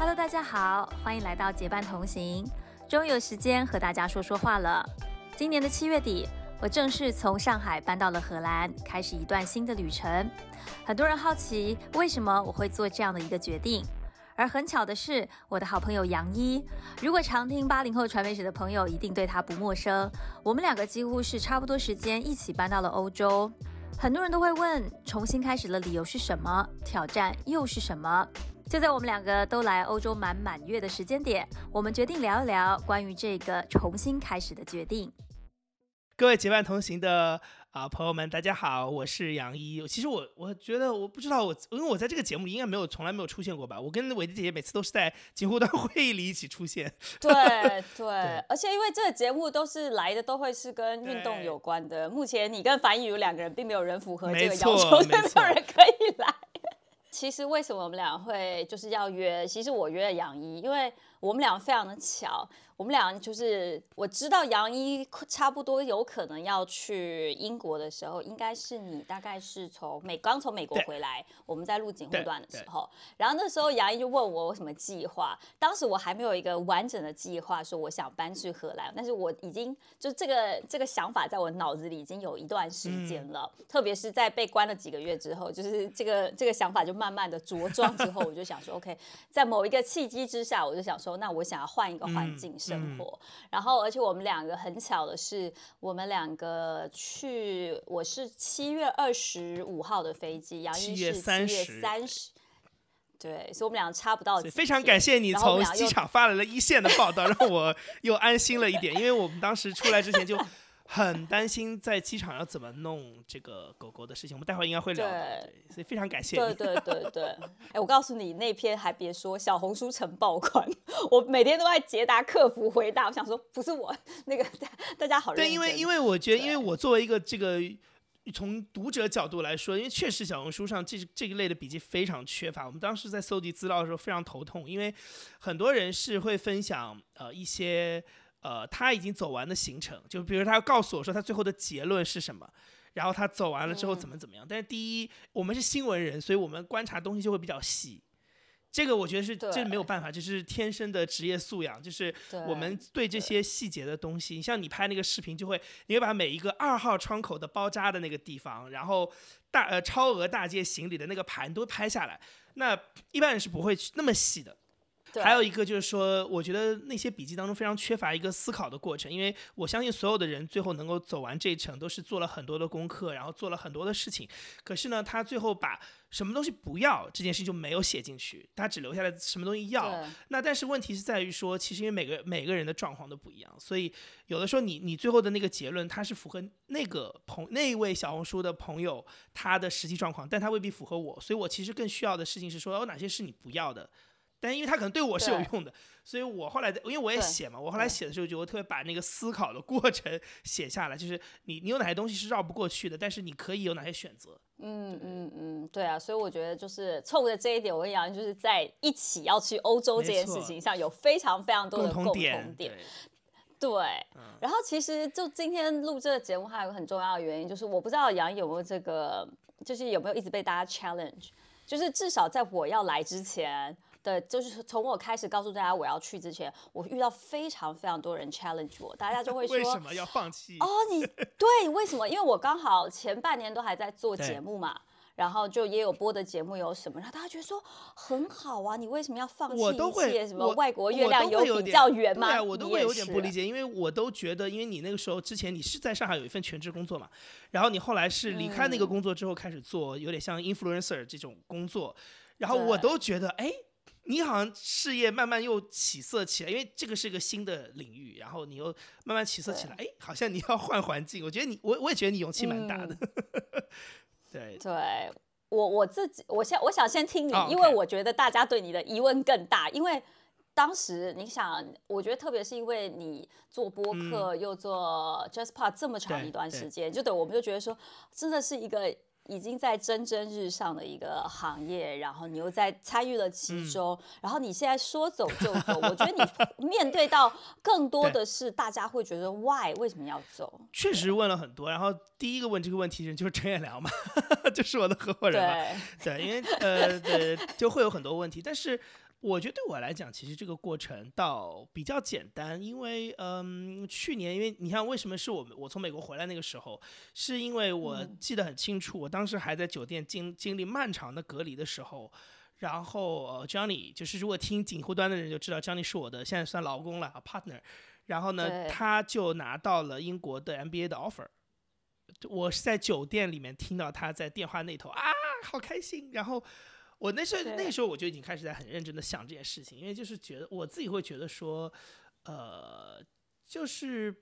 Hello，大家好，欢迎来到结伴同行。终于有时间和大家说说话了。今年的七月底，我正式从上海搬到了荷兰，开始一段新的旅程。很多人好奇为什么我会做这样的一个决定，而很巧的是，我的好朋友杨一，如果常听八零后传媒史的朋友一定对他不陌生。我们两个几乎是差不多时间一起搬到了欧洲。很多人都会问，重新开始的理由是什么？挑战又是什么？就在我们两个都来欧洲满满月的时间点，我们决定聊一聊关于这个重新开始的决定。各位结伴同行的啊朋友们，大家好，我是杨一。其实我我觉得我不知道我，因为我在这个节目里应该没有从来没有出现过吧。我跟伟迪姐姐每次都是在锦湖端会议里一起出现。对对，而且因为这个节目都是来的都会是跟运动有关的。目前你跟樊宇两个人并没有人符合这个要求，没有人可以来。其实为什么我们俩会就是要约？其实我约了杨一，因为我们俩非常的巧。我们俩就是我知道杨一差不多有可能要去英国的时候，应该是你大概是从美刚从美国回来，我们在录警护段的时候，然后那时候杨一就问我有什么计划，当时我还没有一个完整的计划，说我想搬去荷兰，但是我已经就这个这个想法在我脑子里已经有一段时间了，特别是在被关了几个月之后，就是这个这个想法就慢慢的茁壮之后，我就想说，OK，在某一个契机之下，我就想说，那我想要换一个环境。生活，然后而且我们两个很巧的是，我们两个去，我是七月二十五号的飞机，杨一是七月三十，对，所以我们两个差不到。非常感谢你从机场发来了一线的报道，让我又安心了一点，因为我们当时出来之前就。很担心在机场要怎么弄这个狗狗的事情，我们待会儿应该会聊。对，所以非常感谢。对 对对对，哎，我告诉你，那篇还别说，小红书成爆款，我每天都在捷达客服回答。我想说，不是我那个大家好。对，因为因为我觉得，因为我作为一个这个从读者角度来说，因为确实小红书上这这一类的笔记非常缺乏。我们当时在搜集资料的时候非常头痛，因为很多人是会分享呃一些。呃，他已经走完的行程，就比如他要告诉我说他最后的结论是什么，然后他走完了之后怎么怎么样。但是第一，我们是新闻人，所以我们观察东西就会比较细。这个我觉得是，这没有办法，这是天生的职业素养，就是我们对这些细节的东西。像你拍那个视频，就会你会把每一个二号窗口的包扎的那个地方，然后大呃超额大件行李的那个盘都拍下来。那一般人是不会去那么细的。还有一个就是说，我觉得那些笔记当中非常缺乏一个思考的过程，因为我相信所有的人最后能够走完这一程，都是做了很多的功课，然后做了很多的事情。可是呢，他最后把什么东西不要这件事情就没有写进去，他只留下来什么东西要。那但是问题是在于说，其实因为每个每个人的状况都不一样，所以有的时候你你最后的那个结论，它是符合那个朋那一位小红书的朋友他的实际状况，但他未必符合我，所以我其实更需要的事情是说，有哪些是你不要的。但因为他可能对我是有用的，所以我后来因为我也写嘛，我后来写的时候就我特别把那个思考的过程写下来，就是你你有哪些东西是绕不过去的，但是你可以有哪些选择。嗯嗯嗯，对啊，所以我觉得就是冲着这一点，我跟杨就是在一起要去欧洲这件事情上有非常非常多的共同点。对，然后其实就今天录这个节目还有个很重要的原因，就是我不知道杨有没有这个，就是有没有一直被大家 challenge，就是至少在我要来之前。的，就是从我开始告诉大家我要去之前，我遇到非常非常多人 challenge 我，大家就会 说为什么要放弃？哦，你 对，为什么？因为我刚好前半年都还在做节目嘛，然后就也有播的节目有什么，然后大家觉得说很好啊，你为什么要放弃一切？什么外国月亮有比较圆嘛？对，我都会有点不理解，因为我都觉得，因为你那个时候之前你是在上海有一份全职工作嘛，然后你后来是离开那个工作之后开始做有点像 influencer 这种工作，然后我都觉得哎。你好像事业慢慢又起色起来，因为这个是个新的领域，然后你又慢慢起色起来，哎，好像你要换环境。我觉得你，我我也觉得你勇气蛮大的。对，对我我自己，我先我想先听你，因为我觉得大家对你的疑问更大，因为当时你想，我觉得特别是因为你做播客又做 Just Part 这么长一段时间，就对我们就觉得说，真的是一个。已经在蒸蒸日上的一个行业，然后你又在参与了其中，然后你现在说走就走，我觉得你面对到更多的是大家会觉得 why 为什么要走？确实问了很多，然后第一个问这个问题人就是陈彦良嘛，就是我的合伙人嘛，对，因为呃对，就会有很多问题，但是我觉得对我来讲，其实这个过程倒比较简单，因为嗯，去年因为你看，为什么是我们我从美国回来那个时候，是因为我记得很清楚，我当时还在酒店经经历漫长的隔离的时候，然后呃，Johnny 就是如果听锦湖端的人就知道，Johnny 是我的现在算老公了，partner，然后呢，他就拿到了英国的 MBA 的 offer，我是在酒店里面听到他在电话那头啊，好开心，然后。我那时候那个时候我就已经开始在很认真的想这件事情，因为就是觉得我自己会觉得说，呃，就是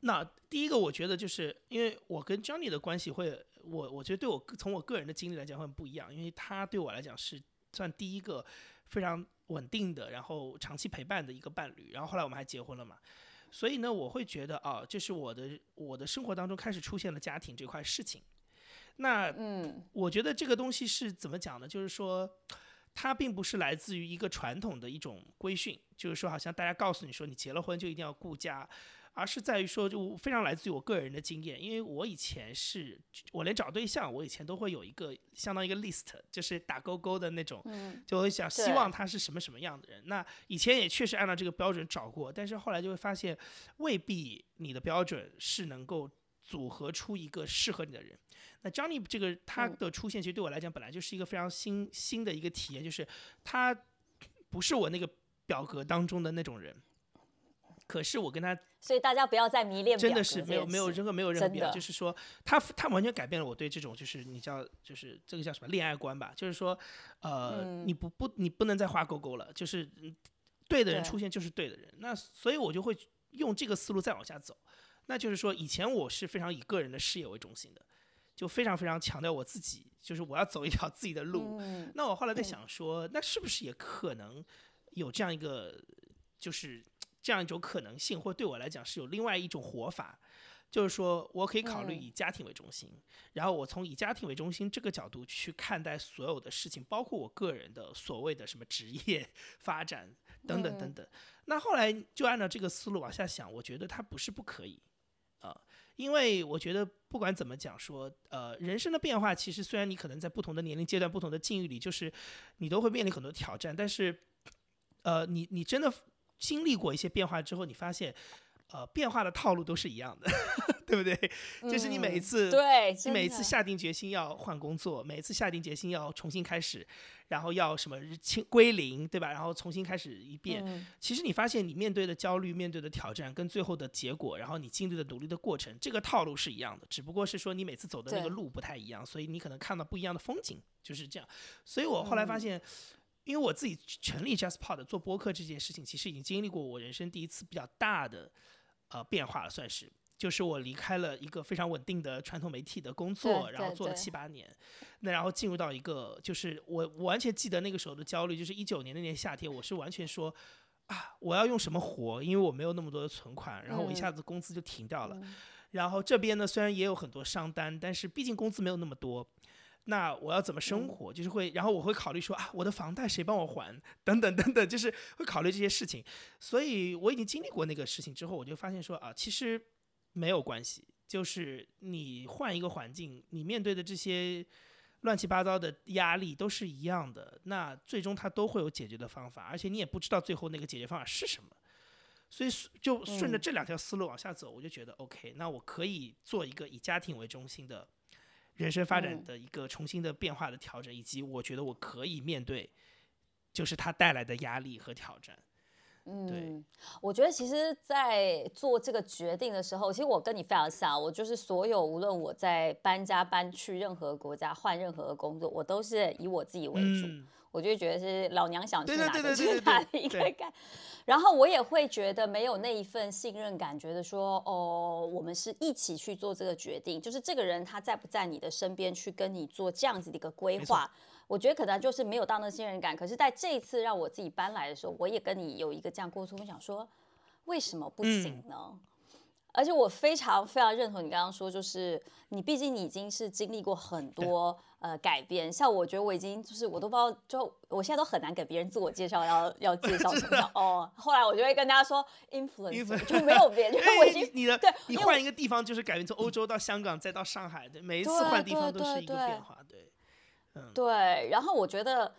那第一个我觉得就是因为我跟 Johnny 的关系会，我我觉得对我从我个人的经历来讲会很不一样，因为他对我来讲是算第一个非常稳定的，然后长期陪伴的一个伴侣，然后后来我们还结婚了嘛，所以呢，我会觉得啊，就是我的我的生活当中开始出现了家庭这块事情。那嗯，我觉得这个东西是怎么讲呢？就是说，它并不是来自于一个传统的一种规训，就是说，好像大家告诉你说，你结了婚就一定要顾家，而是在于说，就非常来自于我个人的经验。因为我以前是，我连找对象，我以前都会有一个相当于一个 list，就是打勾勾的那种，就会想希望他是什么什么样的人。那以前也确实按照这个标准找过，但是后来就会发现，未必你的标准是能够组合出一个适合你的人。那 Johnny 这个他的出现，其实对我来讲本来就是一个非常新新的一个体验，就是他不是我那个表格当中的那种人，可是我跟他，所以大家不要再迷恋，真的是没有没有任何没有任何必要，就是说他他完全改变了我对这种就是你叫就是这个叫什么恋爱观吧，就是说呃你不不你不能再画勾勾了，就是对的人出现就是对的人，那所以我就会用这个思路再往下走，那就是说以前我是非常以个人的事业为中心的。就非常非常强调我自己，就是我要走一条自己的路。那我后来在想说，那是不是也可能有这样一个，就是这样一种可能性，或对我来讲是有另外一种活法，就是说我可以考虑以家庭为中心，然后我从以家庭为中心这个角度去看待所有的事情，包括我个人的所谓的什么职业 发展等等等等。那后来就按照这个思路往下想，我觉得它不是不可以。因为我觉得不管怎么讲说，呃，人生的变化其实虽然你可能在不同的年龄阶段、不同的境遇里，就是你都会面临很多挑战，但是，呃，你你真的经历过一些变化之后，你发现。呃，变化的套路都是一样的，对不对？就是你每一次，对，你每一次下定决心要换工作，每一次下定决心要重新开始，然后要什么清归零，对吧？然后重新开始一遍。其实你发现你面对的焦虑、面对的挑战跟最后的结果，然后你经历的努力的过程，这个套路是一样的，只不过是说你每次走的那个路不太一样，所以你可能看到不一样的风景，就是这样。所以我后来发现，因为我自己成立 JustPod 做播客这件事情，其实已经经历过我人生第一次比较大的。呃，变化了算是，就是我离开了一个非常稳定的传统媒体的工作，然后做了七八年，那然后进入到一个，就是我我完全记得那个时候的焦虑，就是一九年那年夏天，我是完全说啊，我要用什么活？因为我没有那么多的存款，然后我一下子工资就停掉了，然后这边呢虽然也有很多商单，但是毕竟工资没有那么多，那我要怎么生活？就是会，然后我会考虑说啊，我的房贷谁帮我还？等等等等，就是会考虑这些事情。所以我已经经历过那个事情之后，我就发现说啊，其实没有关系，就是你换一个环境，你面对的这些乱七八糟的压力都是一样的。那最终它都会有解决的方法，而且你也不知道最后那个解决方法是什么。所以就顺着这两条思路往下走，我就觉得 OK，那我可以做一个以家庭为中心的。人生发展的一个重新的变化的调整，以及我觉得我可以面对，就是它带来的压力和挑战。嗯，对，我觉得其实，在做这个决定的时候，其实我跟你非常像，我就是所有无论我在搬家搬去任何国家换任何工作，我都是以我自己为主。我就觉得是老娘想去哪就去哪里一个感，然后我也会觉得没有那一份信任感，觉得说哦，我们是一起去做这个决定，就是这个人他在不在你的身边去跟你做这样子的一个规划，我觉得可能就是没有到那信任感。可是在这一次让我自己搬来的时候，我也跟你有一个这样沟通，我想说为什么不行呢？而且我非常非常认同你刚刚说，就是你毕竟你已经是经历过很多呃改变，像我觉得我已经就是我都不知道，就我现在都很难给别人自我介绍，要要介绍什么 哦。后来我就会跟大家说，influence 就没有别人，我已经你的对，你换一个地方就是改变，从欧洲到香港再到上海，对，每一次换地方都是一个变化，对，嗯，对。然后我觉得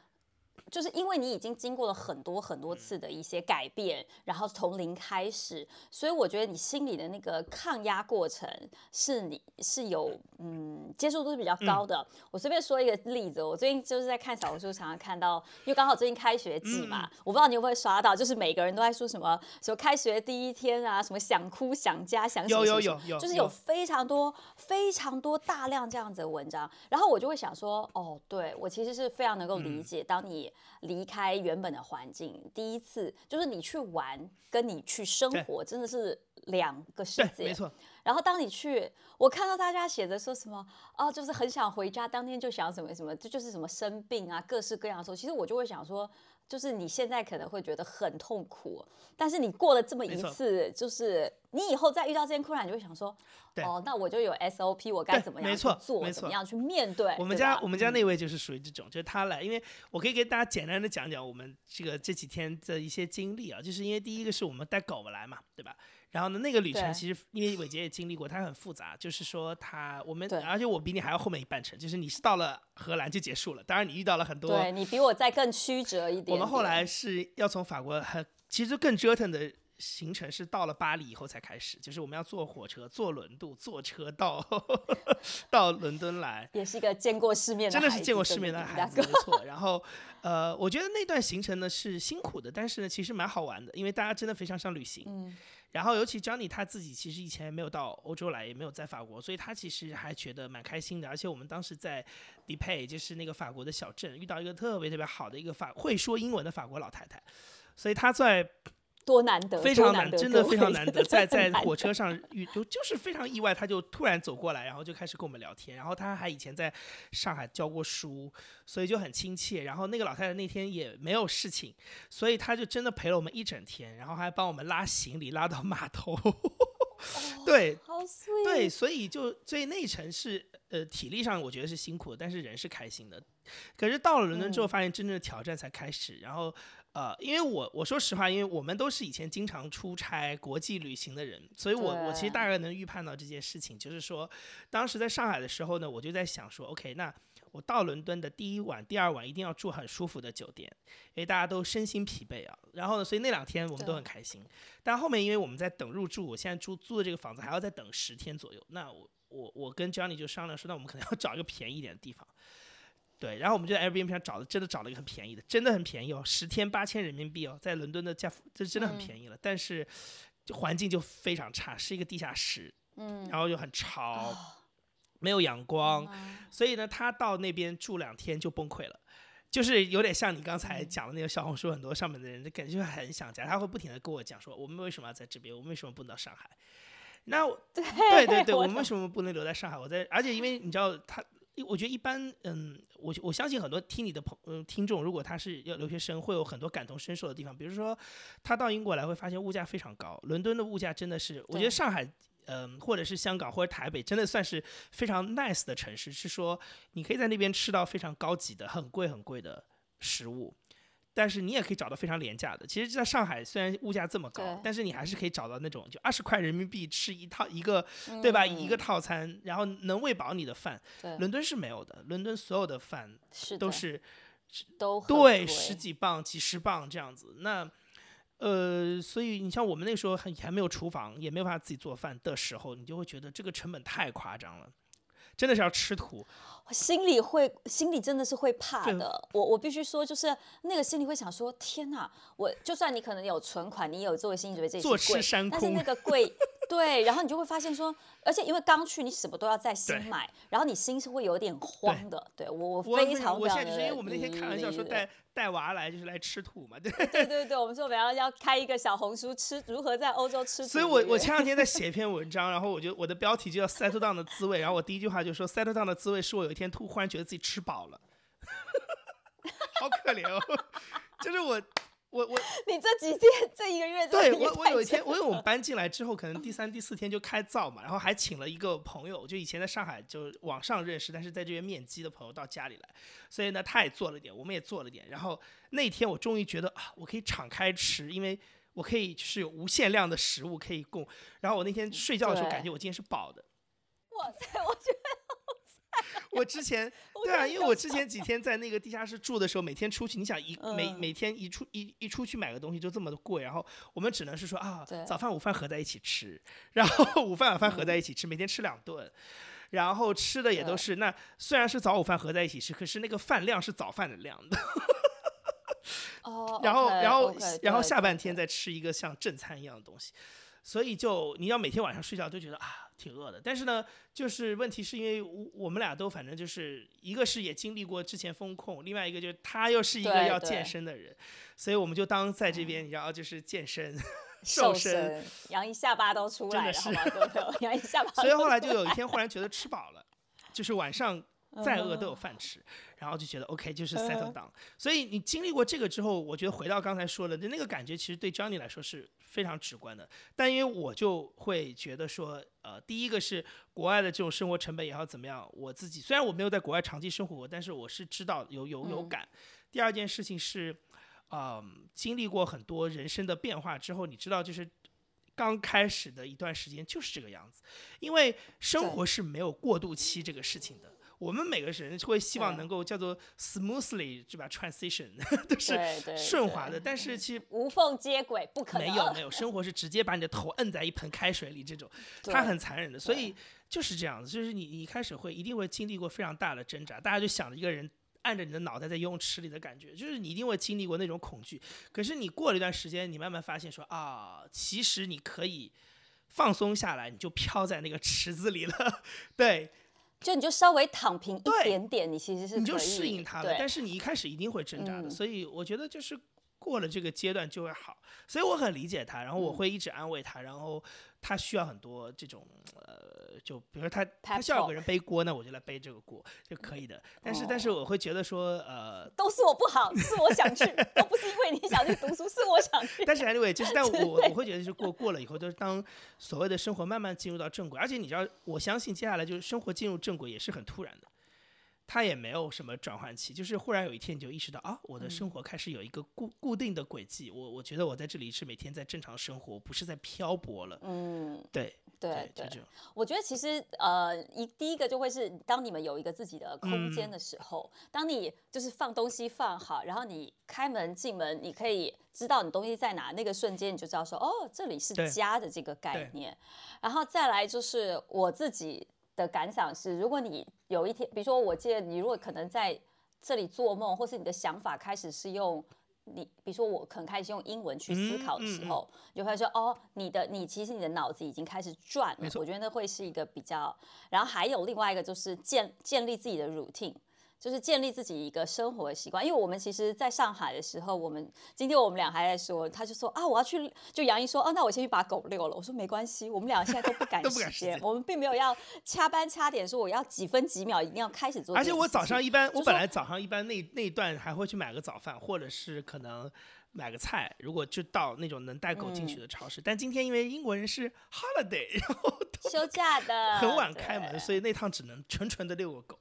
就是因为你已经经过了很多很多次的一些改变，然后从零开始，所以我觉得你心里的那个抗压过程是你是有嗯接受度是比较高的。我随便说一个例子，我最近就是在看小红书，常常看到，因为刚好最近开学季嘛，我不知道你会不会刷到，就是每个人都在说什么什么开学第一天啊，什么想哭想家想有有有有，就是有非常多非常多大量这样子的文章，然后我就会想说，哦，对我其实是非常能够理解，当你。离开原本的环境，第一次就是你去玩，跟你去生活真的是两个世界。没错。然后当你去，我看到大家写的说什么哦，就是很想回家，当天就想什么什么，这就是什么生病啊，各式各样的时候，其实我就会想说。就是你现在可能会觉得很痛苦，但是你过了这么一次，就是你以后再遇到这件困难，你就会想说，哦，那我就有 SOP，我该怎么样去做，怎么样去面对。我们家我们家那位就是属于这种，就是他来，因为我可以给大家简单的讲讲我们这个这几天的一些经历啊，就是因为第一个是我们带狗来嘛，对吧？然后呢，那个旅程其实因为伟杰也经历过，它很复杂。就是说，他我们而且我比你还要后面一半程，就是你是到了荷兰就结束了。当然，你遇到了很多，对你比我再更曲折一点。我们后来是要从法国，很其实更折腾的行程是到了巴黎以后才开始，就是我们要坐火车、坐轮渡、坐车到 到伦敦来，也是一个见过世面的，真的是见过世面的孩子，没错。然后呃，我觉得那段行程呢是辛苦的，但是呢其实蛮好玩的，因为大家真的非常想旅行。嗯。然后，尤其 Johnny 他自己其实以前没有到欧洲来，也没有在法国，所以他其实还觉得蛮开心的。而且我们当时在 d e p a y 就是那个法国的小镇，遇到一个特别特别好的一个法会说英文的法国老太太，所以他在。多难得，非常难，真的非常难得，在在火车上遇就就是非常意外，他就突然走过来，然后就开始跟我们聊天，然后他还以前在上海教过书，所以就很亲切。然后那个老太太那天也没有事情，所以他就真的陪了我们一整天，然后还帮我们拉行李拉到码头。对，对，所以就所以那一程是呃体力上我觉得是辛苦的，但是人是开心的。可是到了伦敦之后，发现真正的挑战才开始，然后。呃，因为我我说实话，因为我们都是以前经常出差国际旅行的人，所以我我其实大概能预判到这件事情。就是说，当时在上海的时候呢，我就在想说，OK，那我到伦敦的第一晚、第二晚一定要住很舒服的酒店，因为大家都身心疲惫啊。然后呢，所以那两天我们都很开心。但后面因为我们在等入住，我现在住租的这个房子还要再等十天左右。那我我我跟 Johnny 就商量说，那我们可能要找一个便宜一点的地方。对，然后我们就在 Airbnb 上找的，真的找了一个很便宜的，真的很便宜哦，十天八千人民币哦，在伦敦的价，这真的很便宜了。但是环境就非常差，是一个地下室，嗯，然后又很潮，没有阳光，所以呢，他到那边住两天就崩溃了，就是有点像你刚才讲的那个小红书很多上面的人，就感觉很想家，他会不停的跟我讲说，我们为什么要在这边，我们为什么不能到上海？那对对对对，我们为什么不能留在上海？我在，而且因为你知道他。我觉得一般，嗯，我我相信很多听你的朋嗯听众，如果他是要留学生，会有很多感同身受的地方。比如说，他到英国来会发现物价非常高，伦敦的物价真的是，我觉得上海，嗯，或者是香港或者台北，真的算是非常 nice 的城市，是说你可以在那边吃到非常高级的、很贵很贵的食物。但是你也可以找到非常廉价的。其实，在上海虽然物价这么高，但是你还是可以找到那种就二十块人民币吃一套一个，对吧？一个套餐，然后能喂饱你的饭。伦敦是没有的，伦敦所有的饭都是都对十几磅、几十磅这样子。那呃，所以你像我们那时候还还没有厨房，也没有办法自己做饭的时候，你就会觉得这个成本太夸张了，真的是要吃土。心里会，心里真的是会怕的。我我必须说，就是那个心里会想说：天哪！我就算你可能有存款，你有作为心理准备，这些贵，但是那个贵，对，然后你就会发现说。而且因为刚去，你什么都要再新买，然后你心是会有点慌的。对我，我非常我现在就是因为我们那天开玩笑说带带娃来就是来吃土嘛，对对对对，我们说我们要要开一个小红书吃如何在欧洲吃土。所以我我前两天在写一篇文章，然后我就我的标题就叫 settle down 的滋味，然后我第一句话就说 settle down 的滋味是我有一天突忽然觉得自己吃饱了，好可怜哦，就是我。我我 你这几天这一个月对我我有一天，因为我们搬进来之后，可能第三第四天就开灶嘛，然后还请了一个朋友，就以前在上海就网上认识，但是在这边面基的朋友到家里来，所以呢他也做了点，我们也做了点，然后那天我终于觉得啊，我可以敞开吃，因为我可以就是有无限量的食物可以供，然后我那天睡觉的时候感觉我今天是饱的。哇塞，我觉得。我之前 对啊，因为我之前几天在那个地下室住的时候，每天出去，你想一每每天一出一一出去买个东西就这么的贵，然后我们只能是说啊，早饭午饭合在一起吃，然后午饭晚饭合在一起吃，每天吃两顿，然后吃的也都是那虽然是早午饭合在一起吃，可是那个饭量是早饭的量的。哦，然后然后然后下半天再吃一个像正餐一样的东西。所以就你要每天晚上睡觉都觉得啊挺饿的，但是呢，就是问题是因为我我们俩都反正就是一个是也经历过之前风控，另外一个就是他又是一个要健身的人，所以我们就当在这边，然后就是健身瘦身，杨一下巴都出来了，是杨 一下巴。所以后来就有一天忽然觉得吃饱了，就是晚上。再饿都有饭吃，然后就觉得 OK，就是 settle down。所以你经历过这个之后，我觉得回到刚才说的那个感觉，其实对 Johnny 来说是非常直观的。但因为我就会觉得说，呃，第一个是国外的这种生活成本也好怎么样，我自己虽然我没有在国外长期生活过，但是我是知道有有有感。第二件事情是，嗯，经历过很多人生的变化之后，你知道就是刚开始的一段时间就是这个样子，因为生活是没有过渡期这个事情的。我们每个人会希望能够叫做 smoothly 对吧？transition 都是顺滑的，但是其实无缝接轨不可能。没有没有，生活是直接把你的头摁在一盆开水里，这种 它很残忍的。所以就是这样子，就是你你一开始会一定会经历过非常大的挣扎，大家就想着一个人按着你的脑袋在游泳池里的感觉，就是你一定会经历过那种恐惧。可是你过了一段时间，你慢慢发现说啊，其实你可以放松下来，你就飘在那个池子里了，对。就你就稍微躺平一点点，你其实是你就适应它了。但是你一开始一定会挣扎的，所以我觉得就是过了这个阶段就会好。所以我很理解他，然后我会一直安慰他，然后。他需要很多这种，呃，就比如说他他需要有个人背锅，那我就来背这个锅就可以的。但是但是我会觉得说，呃，都是我不好，是我想去，都不是因为你想去读书，是我想去。但是 anyway，就是但我我会觉得是过过了以后，就是当所谓的生活慢慢进入到正轨，而且你知道，我相信接下来就是生活进入正轨也是很突然的。他也没有什么转换期，就是忽然有一天你就意识到啊，我的生活开始有一个固固定的轨迹。我我觉得我在这里是每天在正常生活，不是在漂泊了。嗯，对对对，我觉得其实呃，一第一个就会是当你们有一个自己的空间的时候，当你就是放东西放好，然后你开门进门，你可以知道你东西在哪，那个瞬间你就知道说哦，这里是家的这个概念。然后再来就是我自己。的感想是，如果你有一天，比如说，我记得你如果可能在这里做梦，或是你的想法开始是用你，比如说我可能开始用英文去思考的时候，就会说，哦，你的你其实你的脑子已经开始转了。我觉得那会是一个比较，然后还有另外一个就是建建立自己的 routine。就是建立自己一个生活的习惯，因为我们其实在上海的时候，我们今天我们俩还在说，他就说啊，我要去，就杨怡说，哦，那我先去把狗遛了。我说没关系，我们俩现在都不 赶时间，我们并没有要掐班掐点，说我要几分几秒一定要开始做。而且我早上一般，我本来早上一般那那段还会去买个早饭，或者是可能买个菜，如果就到那种能带狗进去的超市。但今天因为英国人是 holiday，然后休假的，很晚开门，所以那趟只能纯纯的遛个狗。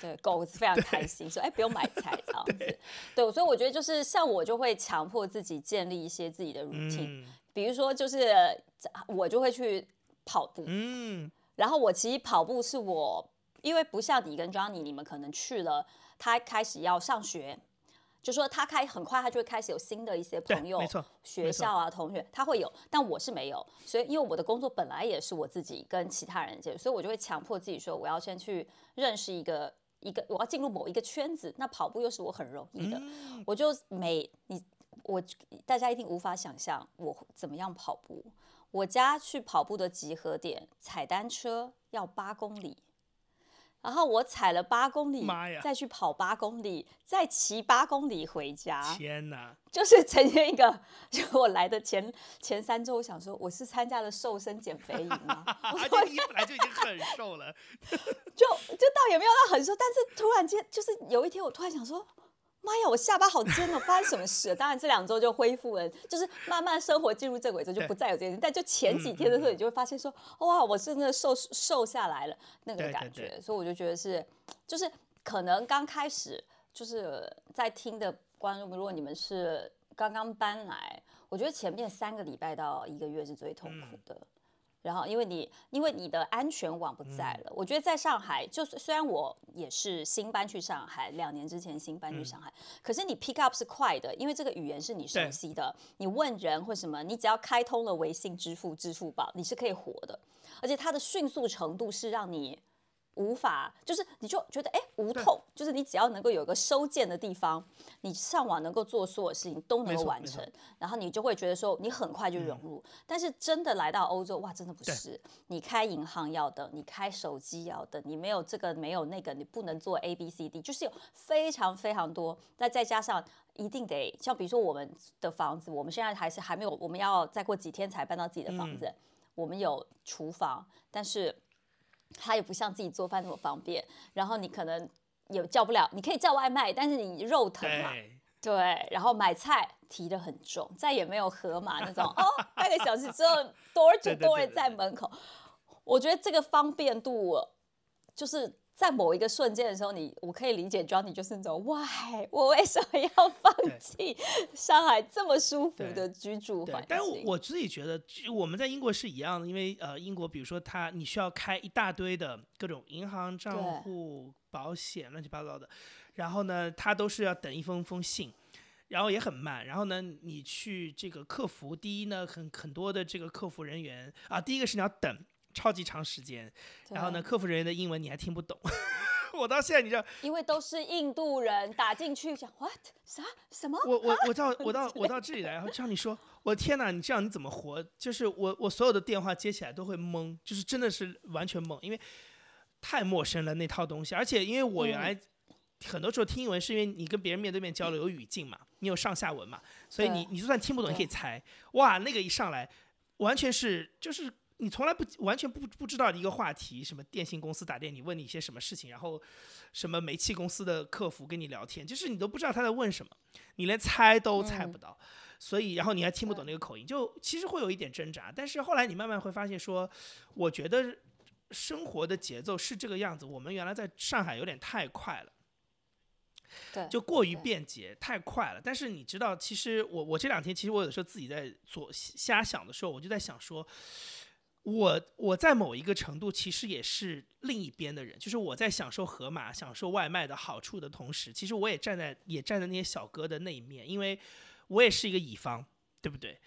对，狗非常开心，说：“哎，不用买菜这样子。”对，所以我觉得就是像我就会强迫自己建立一些自己的 routine，比如说就是我就会去跑步，嗯，然后我其实跑步是我，因为不像你跟 Johnny，你们可能去了，他开始要上学。就说他开很快，他就会开始有新的一些朋友，学校啊，同学他会有，但我是没有，所以因为我的工作本来也是我自己跟其他人接，所以我就会强迫自己说，我要先去认识一个一个，我要进入某一个圈子。那跑步又是我很容易的，我就每你我大家一定无法想象我怎么样跑步。我家去跑步的集合点，踩单车要八公里。然后我踩了八公里，再去跑八公里，再骑八公里回家。天哪！就是呈现一个，就我来的前前三周，我想说我是参加了瘦身减肥营吗？而且你本来就已经很瘦了，就就倒也没有到很瘦，但是突然间就是有一天，我突然想说。妈呀，我下巴好尖哦！发生什么事？当然这两周就恢复了，就是慢慢生活进入正轨之后就不再有这件事。但就前几天的时候，你就会发现说，哇，我真的瘦瘦下来了那个感觉。所以我就觉得是，就是可能刚开始就是在听的观众，如果你们是刚刚搬来，我觉得前面三个礼拜到一个月是最痛苦的。然后因为你因为你的安全网不在了，我觉得在上海，就是虽然我也是新搬去上海，两年之前新搬去上海，可是你 pick up 是快的，因为这个语言是你熟悉的，你问人或什么，你只要开通了微信支付、支付宝，你是可以活的，而且它的迅速程度是让你。无法，就是你就觉得哎无痛，就是你只要能够有个收件的地方，你上网能够做所有事情都能够完成，然后你就会觉得说你很快就融入。但是真的来到欧洲，哇，真的不是，你开银行要等，你开手机要等，你没有这个没有那个，你不能做 A B C D，就是有非常非常多。那再加上一定得像比如说我们的房子，我们现在还是还没有，我们要再过几天才搬到自己的房子，我们有厨房，但是。它也不像自己做饭那么方便，然后你可能也叫不了，你可以叫外卖，但是你肉疼嘛，对，然后买菜提的很重，再也没有盒马那种哦，半个小时之后 door to door 在门口，我觉得这个方便度就是。在某一个瞬间的时候，你我可以理解，Johnny 就是那种，Why？我为什么要放弃上海这么舒服的居住环境？但是我自己觉得，我们在英国是一样的，因为呃，英国比如说它你需要开一大堆的各种银行账户、保险乱七八糟的，然后呢，它都是要等一封封信，然后也很慢。然后呢，你去这个客服，第一呢，很很多的这个客服人员啊，第一个是你要等。超级长时间，然后呢，客服人员的英文你还听不懂。我到现在你知道，因为都是印度人打进去想 what 啥什么？我我我到我到我到这里来，然后这样你说，我的天哪，你这样你怎么活？就是我我所有的电话接起来都会懵，就是真的是完全懵，因为太陌生了那套东西。而且因为我原来很多时候听英文是因为你跟别人面对面交流有语境嘛，你有上下文嘛，所以你你就算听不懂你可以猜。哇，那个一上来完全是就是。你从来不完全不不知道的一个话题，什么电信公司打电你问你一些什么事情，然后什么煤气公司的客服跟你聊天，就是你都不知道他在问什么，你连猜都猜不到，所以然后你还听不懂那个口音，就其实会有一点挣扎。但是后来你慢慢会发现说，我觉得生活的节奏是这个样子。我们原来在上海有点太快了，对，就过于便捷，太快了。但是你知道，其实我我这两天其实我有时候自己在做瞎想的时候，我就在想说。我我在某一个程度其实也是另一边的人，就是我在享受盒马、享受外卖的好处的同时，其实我也站在也站在那些小哥的那一面，因为我也是一个乙方，对不对？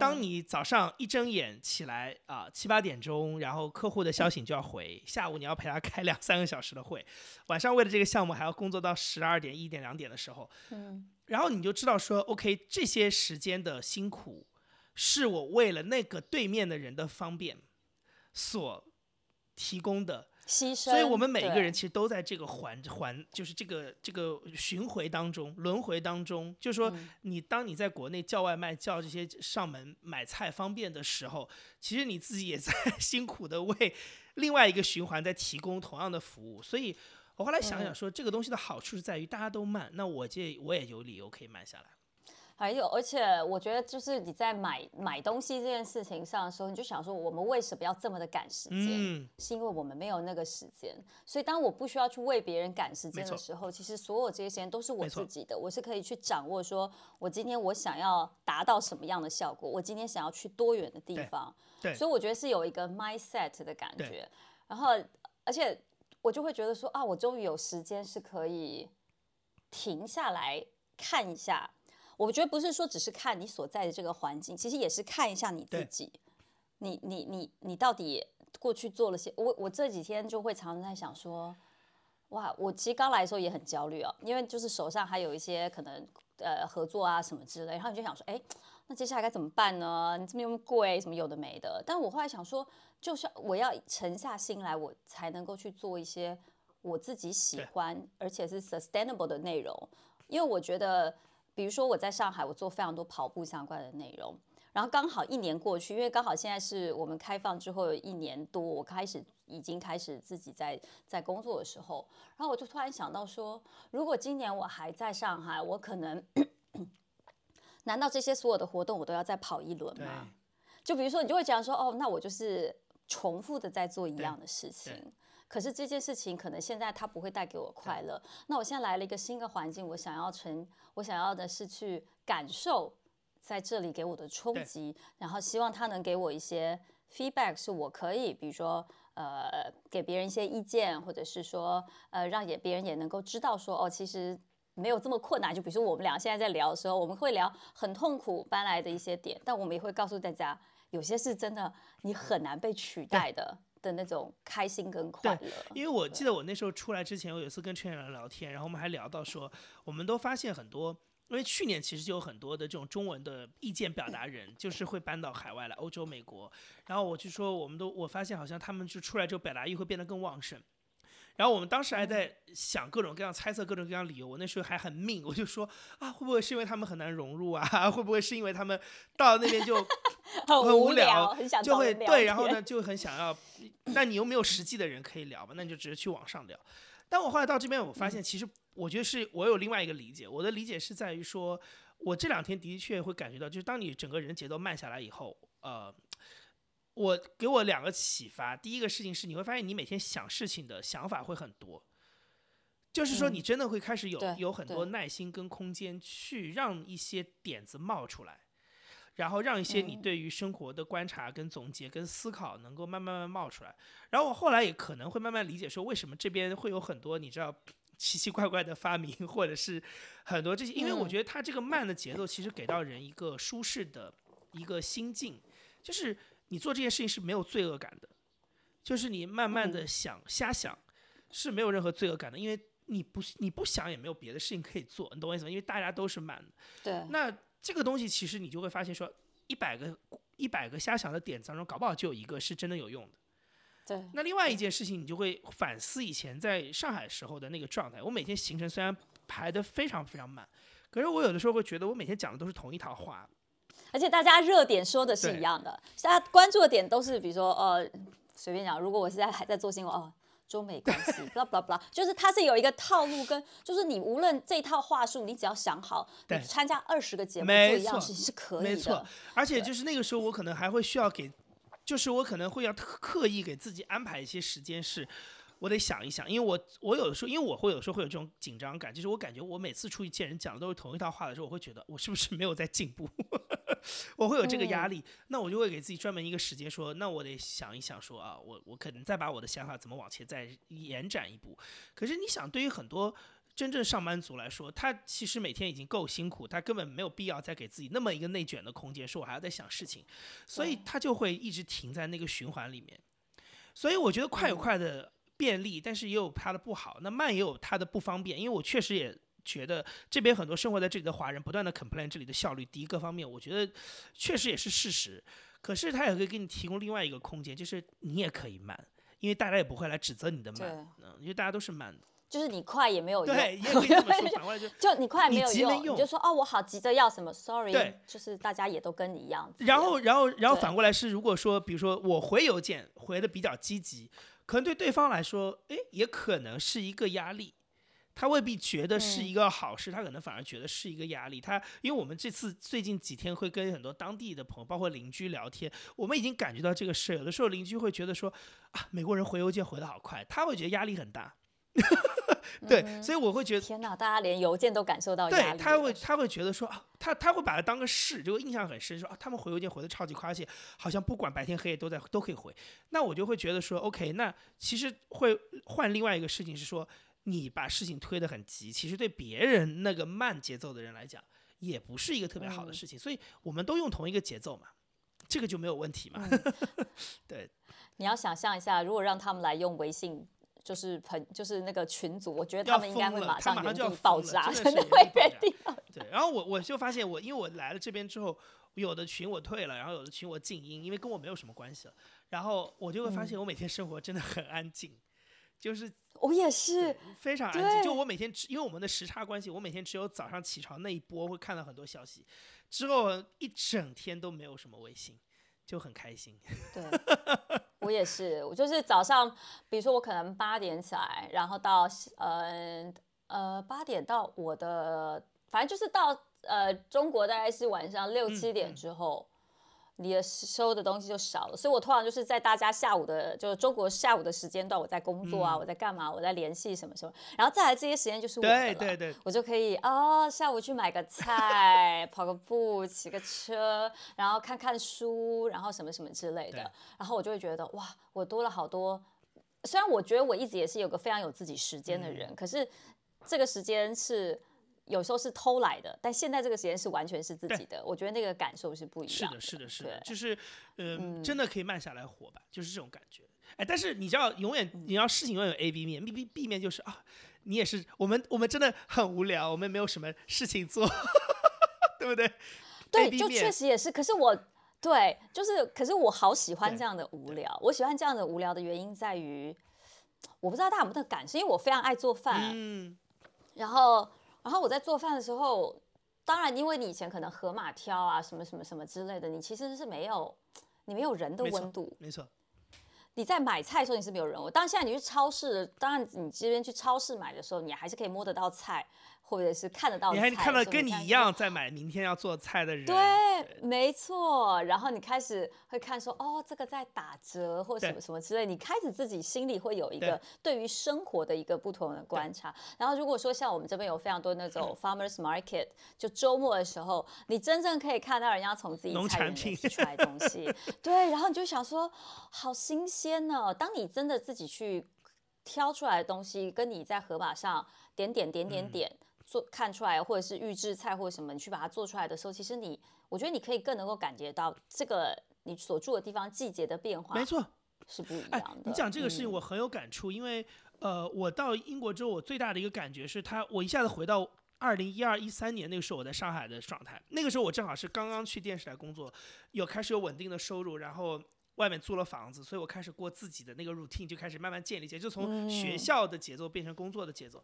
当你早上一睁眼起来啊七八点钟，然后客户的消息你就要回，下午你要陪他开两三个小时的会，晚上为了这个项目还要工作到十二点、一点、两点的时候，嗯，然后你就知道说，OK，这些时间的辛苦。是我为了那个对面的人的方便所提供的牺牲，所以我们每一个人其实都在这个环环，就是这个这个巡回当中、轮回当中。就是说，你当你在国内叫外卖、叫这些上门买菜方便的时候，其实你自己也在辛苦的为另外一个循环在提供同样的服务。所以我后来想想说，这个东西的好处是在于大家都慢，那我这我也有理由可以慢下来。还有，而且我觉得，就是你在买买东西这件事情上的时候，你就想说，我们为什么要这么的赶时间？嗯，是因为我们没有那个时间。所以，当我不需要去为别人赶时间的时候，其实所有这些时间都是我自己的，我是可以去掌握。说我今天我想要达到什么样的效果？我今天想要去多远的地方？对，所以我觉得是有一个 mindset 的感觉。然后，而且我就会觉得说啊，我终于有时间是可以停下来看一下。我觉得不是说只是看你所在的这个环境，其实也是看一下你自己，你你你你到底过去做了些。我我这几天就会常常在想说，哇，我其实刚来的时候也很焦虑啊，因为就是手上还有一些可能呃合作啊什么之类，然后你就想说，哎，那接下来该怎么办呢？你这么又贵，什么有的没的。但我后来想说，就是我要沉下心来，我才能够去做一些我自己喜欢而且是 sustainable 的内容，因为我觉得。比如说我在上海，我做非常多跑步相关的内容，然后刚好一年过去，因为刚好现在是我们开放之后有一年多，我开始已经开始自己在在工作的时候，然后我就突然想到说，如果今年我还在上海，我可能，难道这些所有的活动我都要再跑一轮吗？就比如说你就会讲说，哦，那我就是重复的在做一样的事情。可是这件事情可能现在它不会带给我快乐。那我现在来了一个新的环境，我想要成，我想要的是去感受在这里给我的冲击，然后希望它能给我一些 feedback 是我可以，比如说呃给别人一些意见，或者是说呃让也别人也能够知道说哦，其实没有这么困难。就比如说我们俩现在在聊的时候，我们会聊很痛苦搬来的一些点，但我们也会告诉大家，有些是真的你很难被取代的。的那种开心跟快乐，因为我记得我那时候出来之前，我有一次跟陈远良聊天，然后我们还聊到说，我们都发现很多，因为去年其实就有很多的这种中文的意见表达人，就是会搬到海外来，欧洲、美国，然后我就说，我们都我发现好像他们就出来之后，表达欲会变得更旺盛。然后我们当时还在想各种各样猜测各种各样理由，我那时候还很命，我就说啊，会不会是因为他们很难融入啊？会不会是因为他们到那边就很无聊，就会对，然后呢 就很想要，那你又没有实际的人可以聊嘛？那你就直接去网上聊。但我后来到这边，我发现其实我觉得是我有另外一个理解，我的理解是在于说，我这两天的确会感觉到，就是当你整个人节奏慢下来以后，呃。我给我两个启发，第一个事情是你会发现你每天想事情的想法会很多，就是说你真的会开始有有很多耐心跟空间去让一些点子冒出来，然后让一些你对于生活的观察跟总结跟思考能够慢慢慢冒出来。然后我后来也可能会慢慢理解说，为什么这边会有很多你知道奇奇怪怪的发明，或者是很多这些，因为我觉得它这个慢的节奏其实给到人一个舒适的一个心境，就是。你做这件事情是没有罪恶感的，就是你慢慢的想瞎想，是没有任何罪恶感的，因为你不你不想也没有别的事情可以做，你懂我意思吗？因为大家都是慢的。对。那这个东西其实你就会发现说，一百个一百个瞎想的点子当中，搞不好就有一个是真的有用的。对。那另外一件事情，你就会反思以前在上海时候的那个状态。我每天行程虽然排的非常非常满，可是我有的时候会觉得我每天讲的都是同一套话。而且大家热点说的是一样的，大家关注的点都是，比如说，呃，随便讲，如果我现在还在做新闻，哦，中美关系，blah blah blah，就是它是有一个套路，跟就是你无论这套话术，你只要想好，你参加二十个节目做一样事情是可以的。没错，而且就是那个时候，我可能还会需要给，就是我可能会要刻意给自己安排一些时间是。我得想一想，因为我我有的时候，因为我会有时候会有这种紧张感，就是我感觉我每次出去见人讲的都是同一套话的时候，我会觉得我是不是没有在进步，我会有这个压力，那我就会给自己专门一个时间说，那我得想一想说啊，我我可能再把我的想法怎么往前再延展一步。可是你想，对于很多真正上班族来说，他其实每天已经够辛苦，他根本没有必要再给自己那么一个内卷的空间，说我还要再想事情，所以他就会一直停在那个循环里面。所以我觉得快有快的。便利，但是也有它的不好。那慢也有它的不方便，因为我确实也觉得这边很多生活在这里的华人不断的 complain 这里的效率低，各方面我觉得确实也是事实。可是它也可以给你提供另外一个空间，就是你也可以慢，因为大家也不会来指责你的慢，嗯，因为大家都是慢的。就是你快也没有用，对，也可以这么说。反过来就就你快没有用，你就说哦，我好急着要什么，sorry，对，就是大家也都跟你一样。然后，然后，然后反过来是，如果说比如说我回邮件回的比较积极。可能对对方来说，哎，也可能是一个压力，他未必觉得是一个好事，他可能反而觉得是一个压力。他因为我们这次最近几天会跟很多当地的朋友，包括邻居聊天，我们已经感觉到这个事。有的时候邻居会觉得说，啊，美国人回邮件回的好快，他会觉得压力很大。对，所以我会觉得天哪，大家连邮件都感受到压力。对，他会他会觉得说啊，他他会把它当个事，就印象很深，说啊，他们回邮件回的超级快，而且好像不管白天黑夜都在都可以回。那我就会觉得说，OK，那其实会换另外一个事情是说，你把事情推得很急，其实对别人那个慢节奏的人来讲，也不是一个特别好的事情。所以我们都用同一个节奏嘛，这个就没有问题嘛。对，你要想象一下，如果让他们来用微信。就是朋，就是那个群组，我觉得他们应该会马上原地爆炸，真的 会原地爆炸。对，然后我我就发现，我因为我来了这边之后，有的群我退了，然后有的群我静音，因为跟我没有什么关系了。然后我就会发现，我每天生活真的很安静，就是我也是非常安静。就我每天只因为我们的时差关系，我每天只有早上起床那一波会看到很多消息，之后一整天都没有什么微信。就很开心。对，我也是。我就是早上，比如说我可能八点起来，然后到呃呃八点到我的，反正就是到呃中国大概是晚上六七点之后，你的收的东西就少了。所以我通常就是在大家下午的，就是中国下午的时间段，我在工作啊，我在干嘛，我在联系什么什么，然后再来这些时间就是我的了，我就可以哦，下午去买个菜，跑个步，骑个车，然后看看书，然后什么什么之类的，然后我就会觉得哇，我多了好多。虽然我觉得我一直也是有个非常有自己时间的人，可是这个时间是有时候是偷来的，但现在这个时间是完全是自己的。我觉得那个感受是不一样。是的，是的，是的，就是，嗯，真的可以慢下来活吧，就是这种感觉。哎，但是你知道，永远你要事情永远有 A B 面，B B B 面就是啊，你也是我们我们真的很无聊，我们没有什么事情做，对不对？对，就确实也是。可是我。对，就是，可是我好喜欢这样的无聊。我喜欢这样的无聊的原因在于，我不知道大家有没有那个感受，因为我非常爱做饭。嗯。然后，然后我在做饭的时候，当然，因为你以前可能河马挑啊，什么什么什么之类的，你其实是没有，你没有人的温度。没错。你在买菜的时候你是没有人，我当然现在你去超市，当然你这边去超市买的时候，你还是可以摸得到菜。或者是看得到，你还看到跟你一样在买明天要做菜的人，对，没错。然后你开始会看说，哦，这个在打折或什么什么之类，你开始自己心里会有一个对于生活的一个不同的观察。然后如果说像我们这边有非常多那种 farmers market，就周末的时候，你真正可以看到人家从自己农产品出来东西，对，然后你就想说，好新鲜呢。当你真的自己去挑出来的东西，跟你在河马上点点点点点。做看出来，或者是预制菜或者什么，你去把它做出来的时候，其实你，我觉得你可以更能够感觉到这个你所住的地方季节的变化，没错，是不一样的。你讲这个事情我很有感触，因为呃，我到英国之后，我最大的一个感觉是，他我一下子回到二零一二一三年那个时候我在上海的状态，那个时候我正好是刚刚去电视台工作，有开始有稳定的收入，然后外面租了房子，所以我开始过自己的那个 routine，就开始慢慢建立起来，就从学校的节奏变成工作的节奏。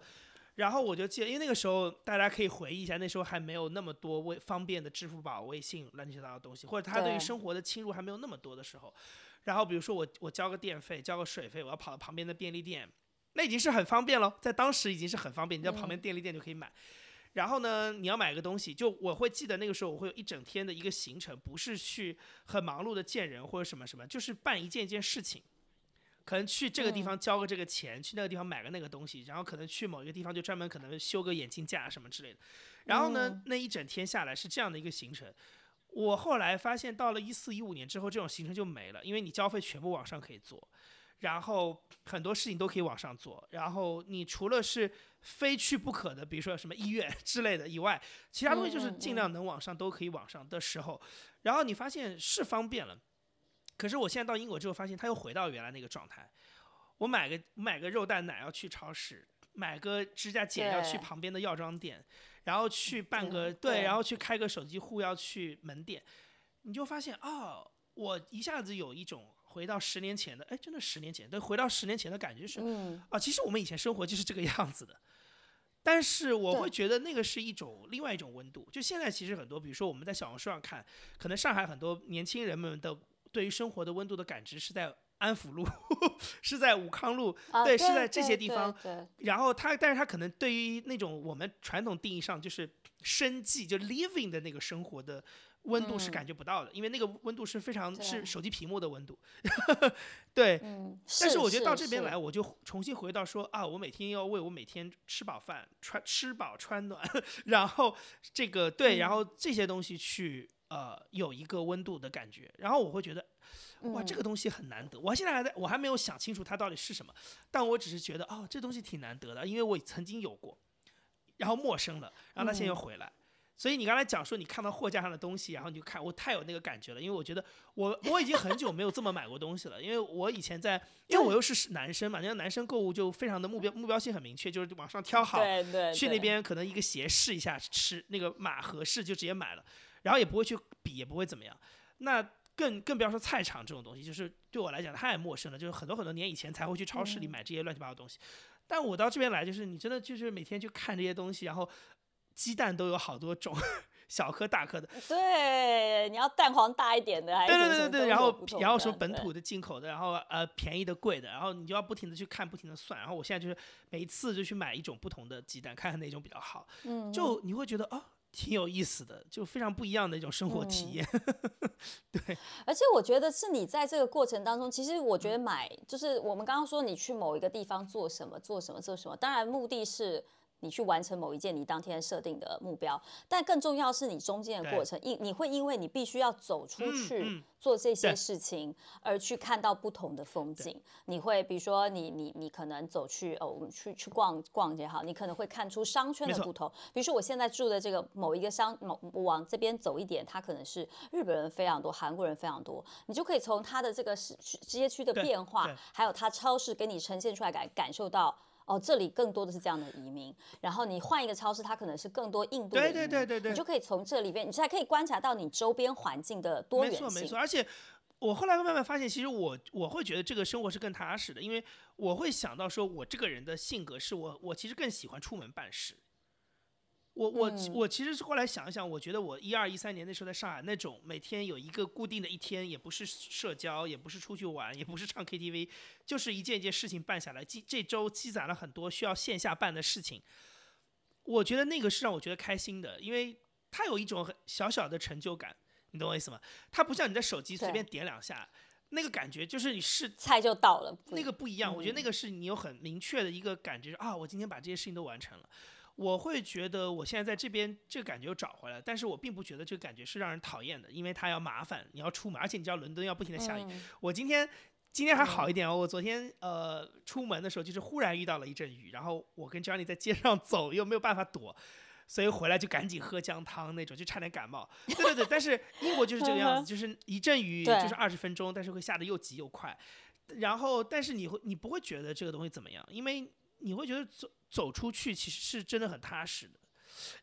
然后我就记得，因为那个时候大家可以回忆一下，那时候还没有那么多微方便的支付宝、微信乱七八糟的东西，或者他对于生活的侵入还没有那么多的时候。然后比如说我我交个电费、交个水费，我要跑到旁边的便利店，那已经是很方便了，在当时已经是很方便，你在旁边便利店就可以买。然后呢，你要买个东西，就我会记得那个时候我会有一整天的一个行程，不是去很忙碌的见人或者什么什么，就是办一件一件事情。可能去这个地方交个这个钱，去那个地方买个那个东西，然后可能去某一个地方就专门可能修个眼镜架什么之类的。然后呢，那一整天下来是这样的一个行程。我后来发现，到了一四一五年之后，这种行程就没了，因为你交费全部网上可以做，然后很多事情都可以网上做。然后你除了是非去不可的，比如说什么医院之类的以外，其他东西就是尽量能网上都可以网上的时候，然后你发现是方便了。可是我现在到英国之后，发现他又回到原来那个状态。我买个买个肉蛋奶要去超市，买个指甲剪要去旁边的药妆店，然后去办个对，然后去开个手机户要去门店，你就发现哦，我一下子有一种回到十年前的，哎，真的十年前，对，回到十年前的感觉是，啊，其实我们以前生活就是这个样子的。但是我会觉得那个是一种另外一种温度。就现在其实很多，比如说我们在小红书上看，可能上海很多年轻人们的。对于生活的温度的感知是在安福路，是在武康路，对，是在这些地方。然后他，但是他可能对于那种我们传统定义上就是生计，就 living 的那个生活的温度是感觉不到的，因为那个温度是非常是手机屏幕的温度。对，但是我觉得到这边来，我就重新回到说啊，我每天要为我每天吃饱饭、穿吃饱穿暖，然后这个对，然后这些东西去。呃，有一个温度的感觉，然后我会觉得，哇，这个东西很难得。我现在还在我还没有想清楚它到底是什么，但我只是觉得，哦，这东西挺难得的，因为我曾经有过，然后陌生了，然后它现在又回来。所以你刚才讲说你看到货架上的东西，然后你就看，我太有那个感觉了，因为我觉得我我已经很久没有这么买过东西了，因为我以前在，因为我又是男生嘛，你看男生购物就非常的目标目标性很明确，就是往上挑好，对对，去那边可能一个鞋试一下，吃那个码合适就直接买了。然后也不会去比，也不会怎么样。那更更不要说菜场这种东西，就是对我来讲太陌生了。就是很多很多年以前才会去超市里买这些乱七八糟东西。但我到这边来，就是你真的就是每天去看这些东西，然后鸡蛋都有好多种，小颗大颗的。对，你要蛋黄大一点的，还对对对对。然后然后说本土的、进口的，然后呃便宜的、贵的，然后你就要不停的去看，不停的算。然后我现在就是每一次就去买一种不同的鸡蛋，看看哪种比较好。嗯。就你会觉得哦。挺有意思的，就非常不一样的一种生活体验。对，而且我觉得是你在这个过程当中，其实我觉得买就是我们刚刚说你去某一个地方做什么做什么做什么，当然目的是。你去完成某一件你当天设定的目标，但更重要是你中间的过程，因你会因为你必须要走出去做这些事情，而去看到不同的风景。你会比如说你你你可能走去哦，我们去去逛逛也好，你可能会看出商圈的不同。比如说我现在住的这个某一个商某往这边走一点，它可能是日本人非常多，韩国人非常多，你就可以从它的这个市街区的变化，还有它超市给你呈现出来感感受到。哦，这里更多的是这样的移民，然后你换一个超市，它可能是更多印度的移民，对对对对对，你就可以从这里边，你才可以观察到你周边环境的多元性。没错没错，而且我后来会慢慢发现，其实我我会觉得这个生活是更踏实的，因为我会想到说，我这个人的性格是我我其实更喜欢出门办事。我我我其实是后来想一想，我觉得我一二一三年那时候在上海那种每天有一个固定的一天，也不是社交，也不是出去玩，也不是唱 KTV，就是一件一件事情办下来，积这周积攒了很多需要线下办的事情。我觉得那个是让我觉得开心的，因为它有一种很小小的成就感，你懂我意思吗？它不像你的手机随便点两下，那个感觉就是你是菜就到了，那个不一样。我觉得那个是你有很明确的一个感觉啊，我今天把这些事情都完成了。我会觉得我现在在这边这个感觉又找回来，但是我并不觉得这个感觉是让人讨厌的，因为它要麻烦，你要出门，而且你知道伦敦要不停的下雨。我今天今天还好一点哦，我昨天呃出门的时候就是忽然遇到了一阵雨，然后我跟 Johnny 在街上走又没有办法躲，所以回来就赶紧喝姜汤那种，就差点感冒。对对对，但是英国就是这个样子，就是一阵雨就是二十分钟，但是会下的又急又快，然后但是你会你不会觉得这个东西怎么样，因为你会觉得走。走出去其实是真的很踏实的，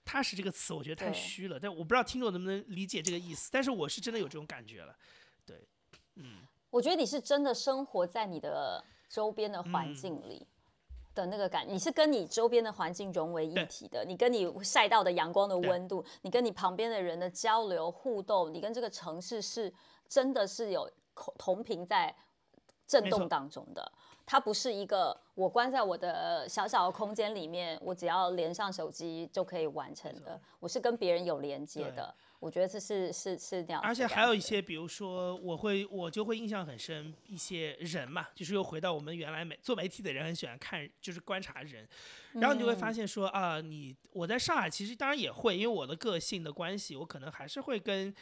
踏实这个词我觉得太虚了，但我不知道听众能不能理解这个意思。但是我是真的有这种感觉了，对，嗯，我觉得你是真的生活在你的周边的环境里的那个感，你是跟你周边的环境融为一体的，你跟你晒到的阳光的温度，你跟你旁边的人的交流互动，你跟这个城市是真的是有同频在震动当中的。它不是一个我关在我的小小的空间里面，我只要连上手机就可以完成的。我是跟别人有连接的，我觉得这是是是这样。而且还有一些，比如说，我会我就会印象很深，一些人嘛，就是又回到我们原来媒做媒体的人很喜欢看，就是观察人，然后你就会发现说啊，你我在上海其实当然也会，因为我的个性的关系，我可能还是会跟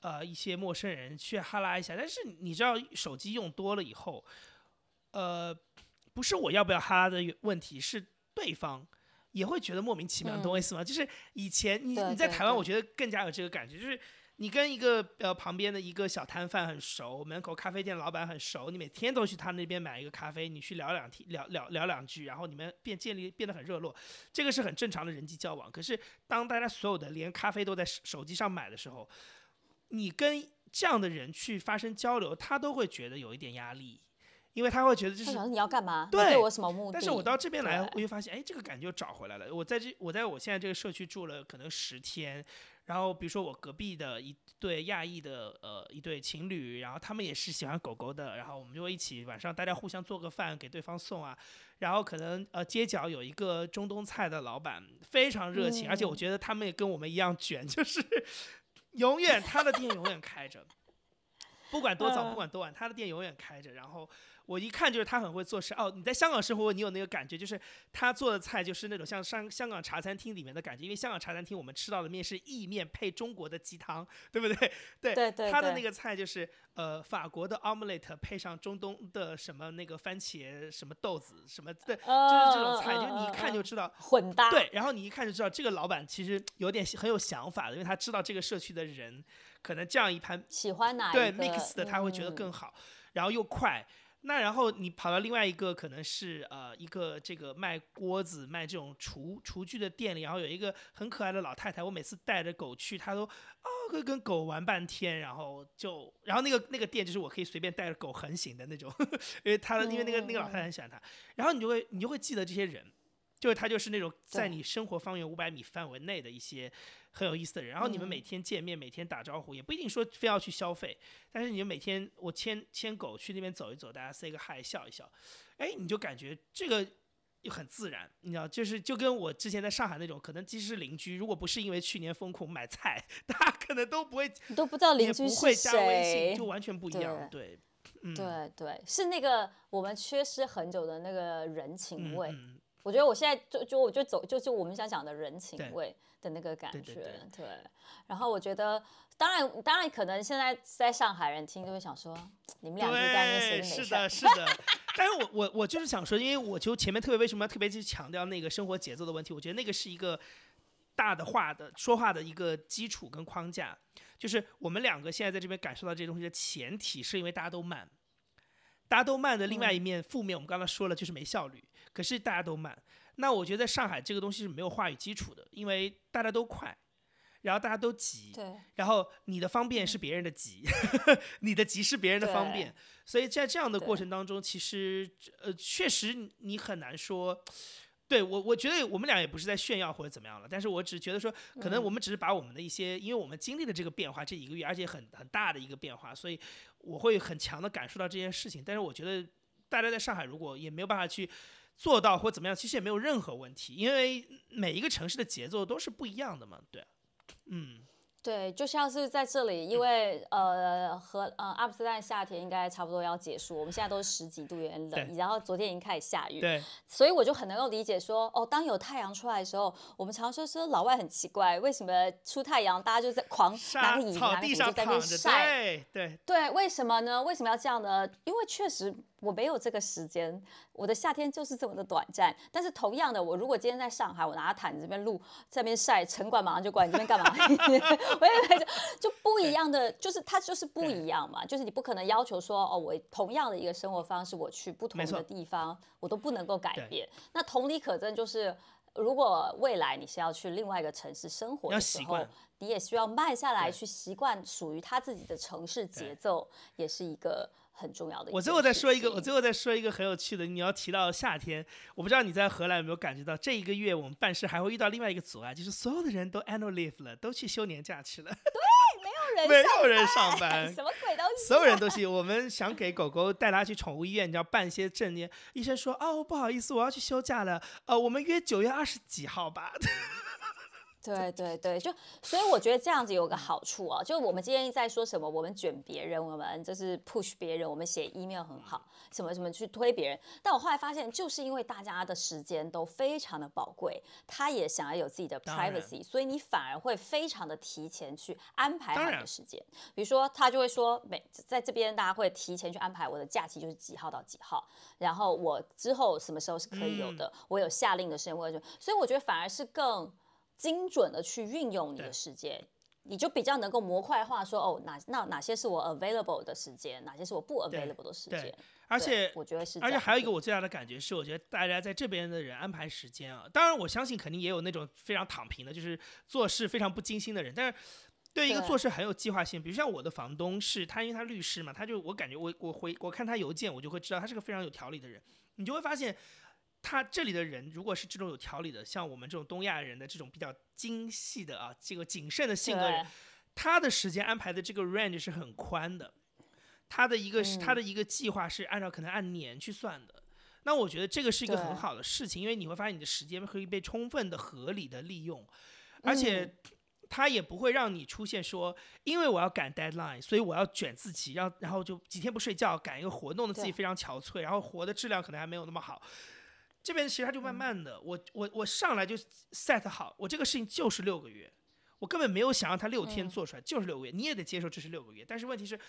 呃一些陌生人去哈拉一下，但是你知道手机用多了以后。呃，不是我要不要哈的问题，是对方也会觉得莫名其妙，你懂我意思吗？就是以前你你在台湾，我觉得更加有这个感觉，就是你跟一个呃旁边的一个小摊贩很熟，门口咖啡店老板很熟，你每天都去他那边买一个咖啡，你去聊两天聊聊聊两句，然后你们变建立变得很热络，这个是很正常的人际交往。可是当大家所有的连咖啡都在手机上买的时候，你跟这样的人去发生交流，他都会觉得有一点压力。因为他会觉得就是你要干嘛？对我什么目的？但是我到这边来，我就发现，哎，这个感觉又找回来了。我在这，我在我现在这个社区住了可能十天，然后比如说我隔壁的一对亚裔的呃一对情侣，然后他们也是喜欢狗狗的，然后我们就会一起晚上大家互相做个饭给对方送啊。然后可能呃街角有一个中东菜的老板非常热情，而且我觉得他们也跟我们一样卷，就是 永远他的店永远开着，不管多早不管多晚，他的店永远开着，然后。我一看就是他很会做事哦。你在香港生活，你有那个感觉，就是他做的菜就是那种像香香港茶餐厅里面的感觉。因为香港茶餐厅我们吃到的面是意面配中国的鸡汤，对不对？对对对。他的那个菜就是呃法国的 omelette 配上中东的什么那个番茄什么豆子什么，对，就是这种菜，就你一看就知道混搭。对，然后你一看就知道这个老板其实有点很有想法的，因为他知道这个社区的人可能这样一盘喜欢哪对 mix 的他会觉得更好，然后又快。那然后你跑到另外一个可能是呃一个这个卖锅子卖这种厨厨具的店里，然后有一个很可爱的老太太，我每次带着狗去，她都啊会跟狗玩半天，然后就然后那个那个店就是我可以随便带着狗横行的那种，因为他因为那个那个老太太很喜欢他，然后你就会你就会记得这些人，就是他就是那种在你生活方圆五百米范围内的一些。很有意思的人，然后你们每天见面，每天打招呼，也不一定说非要去消费，但是你们每天我牵牵狗去那边走一走，大家 say 个 hi 笑一笑，哎，你就感觉这个又很自然，你知道，就是就跟我之前在上海那种，可能即使是邻居，如果不是因为去年封控买菜，大家可能都不会，你都不知道邻居是谁，就完全不一样。对，对对，是那个我们缺失很久的那个人情味。我觉得我现在就就我就走就就我们想讲的人情味的那个感觉。对，然后我觉得。当然，当然，可能现在在上海人听就会想说，你们俩就在那边是的，是的。但是我我我就是想说，因为我就前面特别为什么要特别去强调那个生活节奏的问题？我觉得那个是一个大的话的说话的一个基础跟框架。就是我们两个现在在这边感受到这些东西的前提，是因为大家都慢。大家都慢的另外一面负面，我们刚才说了，就是没效率。可是大家都慢，那我觉得上海这个东西是没有话语基础的，因为大家都快。然后大家都急，对，然后你的方便是别人的急，你的急是别人的方便，所以在这样的过程当中，其实呃，确实你很难说，对我我觉得我们俩也不是在炫耀或者怎么样了，但是我只觉得说，可能我们只是把我们的一些，因为我们经历了这个变化这一个月，而且很很大的一个变化，所以我会很强的感受到这件事情。但是我觉得大家在上海如果也没有办法去做到或怎么样，其实也没有任何问题，因为每一个城市的节奏都是不一样的嘛，对。嗯，对，就像是在这里，因为呃和呃阿姆斯特丹夏天应该差不多要结束，我们现在都是十几度，有点冷，然后昨天已经开始下雨，对，所以我就很能够理解说，哦，当有太阳出来的时候，我们常说说老外很奇怪，为什么出太阳大家就在狂拿个椅子拿个椅子在那边晒，对对对，为什么呢？为什么要这样呢？因为确实。我没有这个时间，我的夏天就是这么的短暂。但是同样的，我如果今天在上海，我拿着毯子这边录，这边晒，城管马上就过来你这边干嘛？我以为就就不一样的，就是它就是不一样嘛。就是你不可能要求说，哦，我同样的一个生活方式，我去不同的地方，我都不能够改变。那同理可证，就是如果未来你是要去另外一个城市生活的时候，你也需要慢下来去习惯属于他自己的城市节奏，也是一个。很重要的。我最后再说一个，我最后再说一个很有趣的。你要提到夏天，我不知道你在荷兰有没有感觉到，这一个月我们办事还会遇到另外一个阻碍，就是所有的人都 annual leave 了，都去休年假去了。对，没有人，没有人上班，什么鬼东西？所有人都去。我们想给狗狗带它去宠物医院，你要办一些证件。医生说：“哦，不好意思，我要去休假了。呃，我们约九月二十几号吧。”对对对，就所以我觉得这样子有个好处啊，就我们今天在说什么，我们卷别人，我们就是 push 别人，我们写 email 很好，什么什么去推别人。但我后来发现，就是因为大家的时间都非常的宝贵，他也想要有自己的 privacy，所以你反而会非常的提前去安排好你的时间。比如说，他就会说，每在这边大家会提前去安排我的假期就是几号到几号，然后我之后什么时候是可以有的，我有下令的时间，或者所以我觉得反而是更。精准的去运用你的时间，你就比较能够模块化，说哦，哪那哪些是我 available 的时间，哪些是我不 available 的时间。而且我觉得是，而且还有一个我最大的感觉是，我觉得大家在这边的人安排时间啊，当然我相信肯定也有那种非常躺平的，就是做事非常不精心的人。但是对一个做事很有计划性，比如像我的房东是他，因为他律师嘛，他就我感觉我我回我看他邮件，我就会知道他是个非常有条理的人。你就会发现。他这里的人，如果是这种有条理的，像我们这种东亚人的这种比较精细的啊，这个谨慎的性格人，他的时间安排的这个 range 是很宽的，他的一个是他的一个计划是按照可能按年去算的。那我觉得这个是一个很好的事情，因为你会发现你的时间可以被充分的、合理的利用，而且他也不会让你出现说，因为我要赶 deadline，所以我要卷自己，然后然后就几天不睡觉赶一个活，弄得自己非常憔悴，然后活的质量可能还没有那么好。这边其实他就慢慢的，我我我上来就 set 好，我这个事情就是六个月，我根本没有想让他六天做出来，就是六个月，你也得接受这是六个月。但是问题是，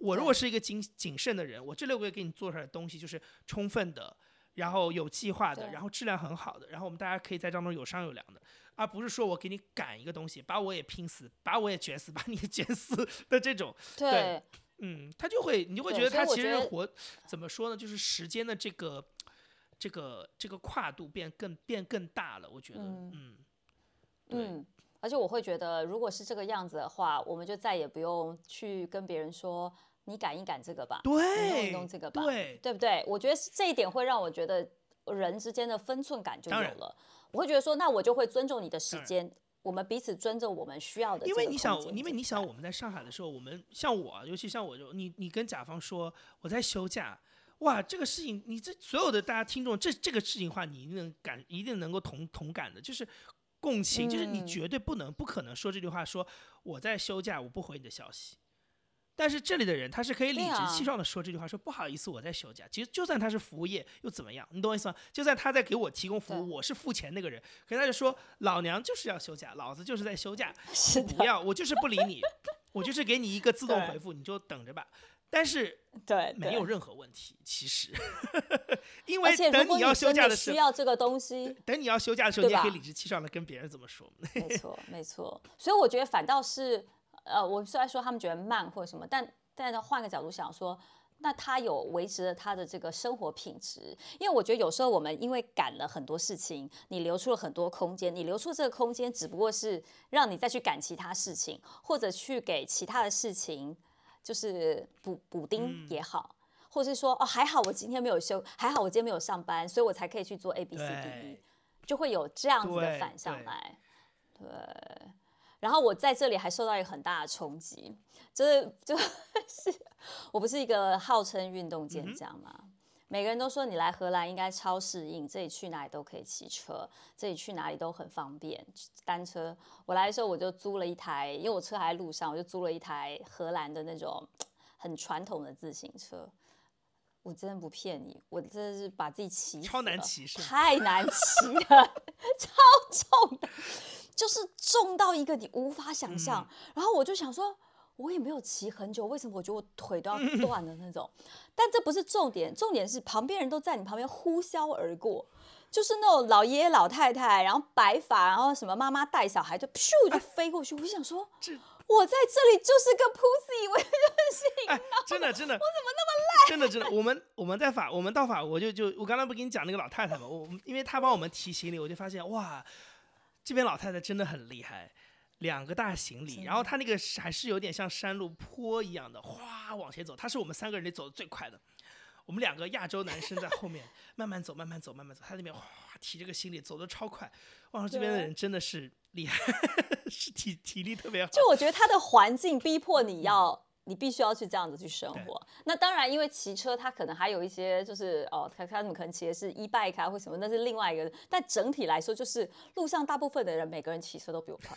我如果是一个谨谨慎的人，我这六个月给你做出来的东西就是充分的，然后有计划的，然后质量很好的，然后我们大家可以在当中有商有量的，而不是说我给你赶一个东西，把我也拼死，把我也卷死，把你也卷死 的这种。对，嗯，他就会，你就会觉得他其实活怎么说呢？就是时间的这个。这个这个跨度变更变更大了，我觉得，嗯，嗯，而且我会觉得，如果是这个样子的话，我们就再也不用去跟别人说你赶一赶这个吧，对，弄一弄这个吧，对，对不对？我觉得这一点会让我觉得人之间的分寸感就有了。我会觉得说，那我就会尊重你的时间，我们彼此尊重我们需要的。因为你想，因为你想，我们在上海的时候，我们像我，尤其像我就你你跟甲方说我在休假。哇，这个事情你这所有的大家听众，这这个事情的话，你一定能感，一定能够同同感的，就是共情，就是你绝对不能不可能说这句话，说我在休假，我不回你的消息。但是这里的人他是可以理直气壮的说这句话，说不好意思，我在休假。其实就算他是服务业又怎么样？你懂我意思吗？就算他在给我提供服务，我是付钱那个人，可他就说老娘就是要休假，老子就是在休假，不要我就是不理你，我就是给你一个自动回复，你就等着吧。但是 对没有任何问题，其实，因为等你要休假的时候需要这个东西，等你要休假的时候，你也可以理直气壮的跟别人这么说。没错没错，所以我觉得反倒是。呃，我虽然说他们觉得慢或者什么，但但是换个角度想说，那他有维持了他的这个生活品质。因为我觉得有时候我们因为赶了很多事情，你留出了很多空间，你留出这个空间只不过是让你再去赶其他事情，或者去给其他的事情就是补补丁也好，或是说哦还好我今天没有休，还好我今天没有上班，所以我才可以去做 A B C D E，就会有这样子的反向来，对。然后我在这里还受到一个很大的冲击，就是就是 我不是一个号称运动健将嘛，每个人都说你来荷兰应该超适应，这里去哪里都可以骑车，这里去哪里都很方便，单车。我来的时候我就租了一台，因为我车还在路上，我就租了一台荷兰的那种很传统的自行车。我真的不骗你，我真的是把自己骑超难骑，太难骑了，超重的。就是重到一个你无法想象，然后我就想说，我也没有骑很久，为什么我觉得我腿都要断了那种？但这不是重点，重点是旁边人都在你旁边呼啸而过，就是那种老爷爷老太太，然后白发，然后什么妈妈带小孩就咻就飞过去。我就想说，我在这里就是个 pussy，我就是真的真的，我怎么那么烂？真的真的，我们我们在法，我们到法，我就就我刚才不跟你讲那个老太太嘛，我因为她帮我们提行李，我就发现哇。这边老太太真的很厉害，两个大行李，然后他那个还是有点像山路坡一样的，哗往前走。他是我们三个人里走的最快的，我们两个亚洲男生在后面慢慢走，慢慢走，慢慢走。他那边哗提这个行李走的超快，哇，这边的人真的是厉害，是体体力特别好。就我觉得他的环境逼迫你要。你必须要去这样子去生活。那当然，因为骑车它可能还有一些，就是哦，他他们可能骑的是 e bike 啊或什么，那是另外一个。但整体来说，就是路上大部分的人，每个人骑车都比我快，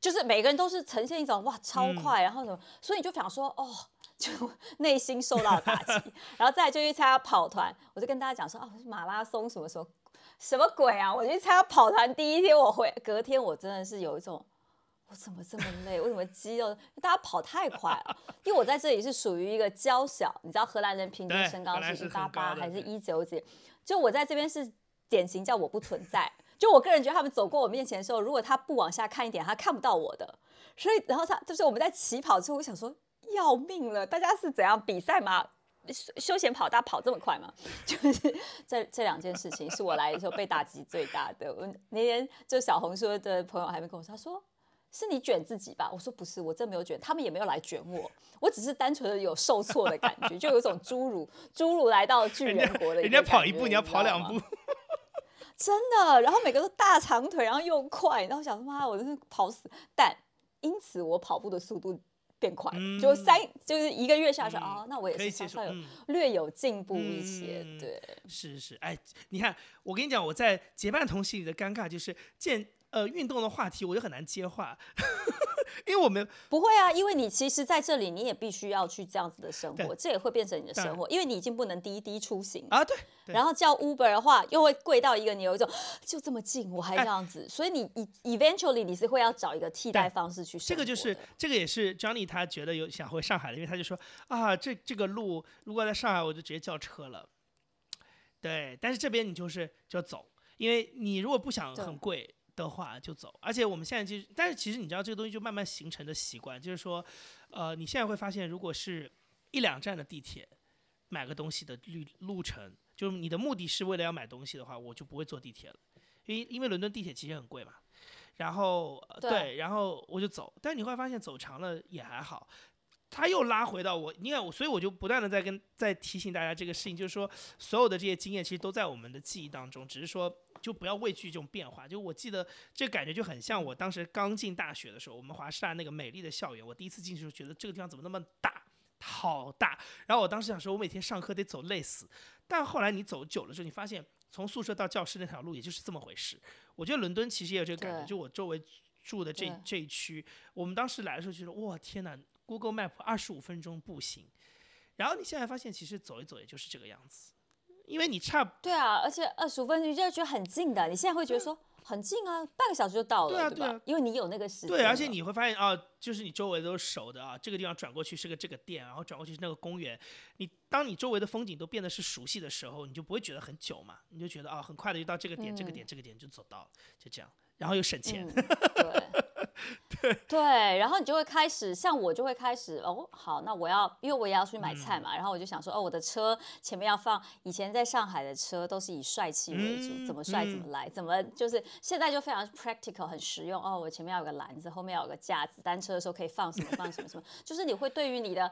就是每个人都是呈现一种哇超快，然后什么，所以你就想说哦，就 内心受到打击。然后再就去参加跑团，我就跟大家讲说哦，马拉松什么时候？什么鬼啊！我去参加跑团第一天，我回隔天我真的是有一种。我怎么这么累？为什么肌肉？大家跑太快了。因为我在这里是属于一个娇小，你知道荷兰人平均身高是一八八还是一九几？就我在这边是典型叫我不存在。就我个人觉得他们走过我面前的时候，如果他不往下看一点，他看不到我的。所以，然后他就是我们在起跑之后，我想说要命了，大家是怎样比赛吗？休休闲跑，大家跑这么快吗？就是这这两件事情是我来的时候被打击最大的。我那天就小红书的朋友还没跟我说，他说。是你卷自己吧？我说不是，我真没有卷，他们也没有来卷我，我只是单纯的有受挫的感觉，就有一种侏儒，侏儒来到巨人国的。人家跑一步，你要跑两步，真的。然后每个都大长腿，然后又快，然后想妈，我真是跑死。但因此我跑步的速度变快，就三就是一个月下去啊，那我也是稍稍有略有进步一些。对，是是，哎，你看，我跟你讲，我在结伴同行里的尴尬就是见。呃，运动的话题我就很难接话，因为我们不会啊，因为你其实在这里，你也必须要去这样子的生活，这也会变成你的生活，因为你已经不能滴滴出行啊，对。然后叫 Uber 的话，又会贵到一个你有一种就这么近，我还这样子，所以你你 eventually 你是会要找一个替代方式去生活。这个就是这个也是 Johnny 他觉得有想回上海的，因为他就说啊，这这个路如果在上海，我就直接叫车了。对，但是这边你就是就走，因为你如果不想很贵。的话就走，而且我们现在其实，但是其实你知道这个东西就慢慢形成的习惯，就是说，呃，你现在会发现，如果是一两站的地铁，买个东西的路路程，就是你的目的是为了要买东西的话，我就不会坐地铁了，因为因为伦敦地铁其实很贵嘛，然后对，然后我就走，但你会发现走长了也还好，他又拉回到我，你看我，所以我就不断的在跟在提醒大家这个事情，就是说所有的这些经验其实都在我们的记忆当中，只是说。就不要畏惧这种变化。就我记得，这感觉就很像我当时刚进大学的时候，我们华师大那个美丽的校园。我第一次进去时候，觉得这个地方怎么那么大，好大。然后我当时想说，我每天上课得走累死。但后来你走久了之后，你发现从宿舍到教室那条路也就是这么回事。我觉得伦敦其实也有这个感觉，就我周围住的这这一区，我们当时来的时候觉得哇天哪，Google Map 二十五分钟步行。然后你现在发现，其实走一走也就是这个样子，因为你差对啊，而且二十五分钟就觉得很近的，你现在会觉得说。很近啊，半个小时就到了，对啊，对啊，因为你有那个时间。对，而且你会发现啊，就是你周围都是熟的啊，这个地方转过去是个这个店，然后转过去是那个公园。你当你周围的风景都变得是熟悉的时候，你就不会觉得很久嘛，你就觉得啊，很快的就到这个点，这个点，这个点就走到了，就这样，然后又省钱。对。对。对，然后你就会开始，像我就会开始哦，好，那我要，因为我也要出去买菜嘛，然后我就想说，哦，我的车前面要放，以前在上海的车都是以帅气为主，怎么帅怎么来，怎么就是现在就非常 practical，很实用哦，我前面要有个篮子，后面要有个架子，单车的时候可以放什么放什么什么，就是你会对于你的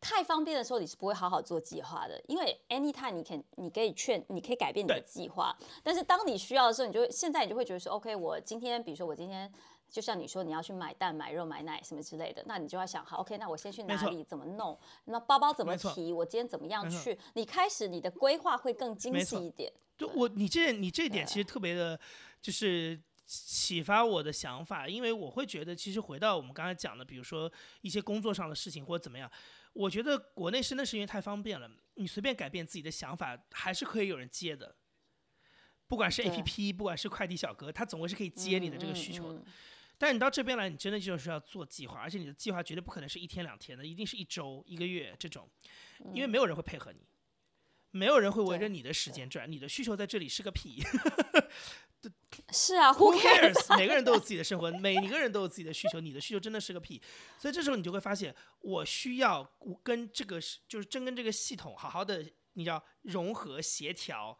太方便的时候，你是不会好好做计划的，因为 anytime 你可以你可以劝，你可以改变你的计划，但是当你需要的时候，你就会现在你就会觉得说，OK，我今天比如说我今天。就像你说，你要去买蛋、买肉、买奶什么之类的，那你就要想好，OK，那我先去哪里？怎么弄？那包包怎么提？我今天怎么样去？你开始你的规划会更精细一点。就我你这你这点其实特别的，就是启发我的想法，因为我会觉得，其实回到我们刚才讲的，比如说一些工作上的事情或者怎么样，我觉得国内真的是因为太方便了，你随便改变自己的想法，还是可以有人接的。不管是 APP，不管是快递小哥，他总归是可以接你的这个需求的。但你到这边来，你真的就是要做计划，而且你的计划绝对不可能是一天两天的，一定是一周、一个月这种，因为没有人会配合你，没有人会围着你的时间转，你的需求在这里是个屁。是啊，Who cares？每个人都有自己的生活，每一个人都有自己的需求，你的需求真的是个屁。所以这时候你就会发现，我需要跟这个就是真跟这个系统好好的，你要融合协调，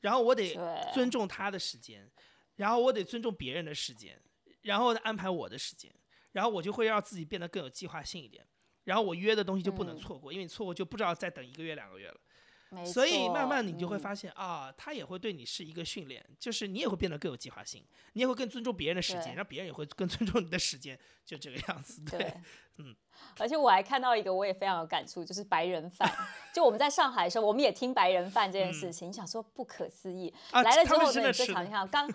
然后我得尊重他的时间，然后我得尊重别人的时间。然后再安排我的时间，然后我就会让自己变得更有计划性一点。然后我约的东西就不能错过，因为你错过就不知道再等一个月两个月了。所以慢慢你就会发现啊，他也会对你是一个训练，就是你也会变得更有计划性，你也会更尊重别人的时间，让别人也会更尊重你的时间，就这个样子。对，嗯。而且我还看到一个，我也非常有感触，就是白人饭。就我们在上海的时候，我们也听白人饭这件事情，你想说不可思议。来了之后呢，这场你看刚。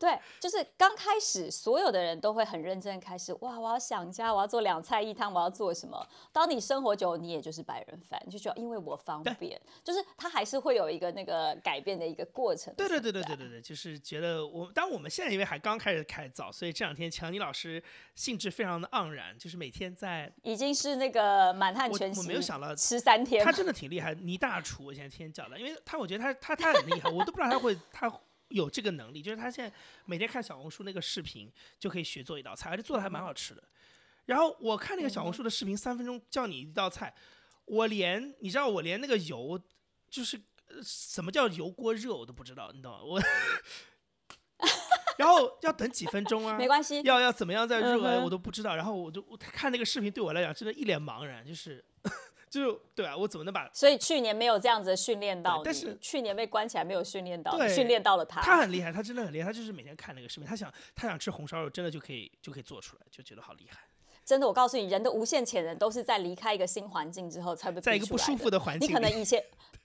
对，就是刚开始，所有的人都会很认真开始。哇，我要想家，我要做两菜一汤，我要做什么？当你生活久，你也就是白人饭，就觉得因为我方便，就是他还是会有一个那个改变的一个过程。对对对对对对对，就是觉得我，当我们现在因为还刚开始开早，所以这两天强尼老师兴致非常的盎然，就是每天在已经是那个满汉全席，我没有想到吃三天，他真的挺厉害，倪大厨，我现在天天叫他，因为他我觉得他他他很厉害，我都不知道他会他。有这个能力，就是他现在每天看小红书那个视频就可以学做一道菜，而且做的还蛮好吃的。然后我看那个小红书的视频，三分钟教你一道菜，我连你知道我连那个油就是什么叫油锅热我都不知道，你懂吗？我 然后要等几分钟啊？没关系，要要怎么样再热我都不知道。然后我就看那个视频，对我来讲真的一脸茫然，就是。就对啊，我怎么能把？所以去年没有这样子训练到，但是去年被关起来没有训练到，训练到了他。他很厉害，他真的很厉害，他就是每天看那个视频，他想他想吃红烧肉，真的就可以就可以做出来，就觉得好厉害。真的，我告诉你，人的无限潜能都是在离开一个新环境之后才会在一个不舒服的环境。你可能以前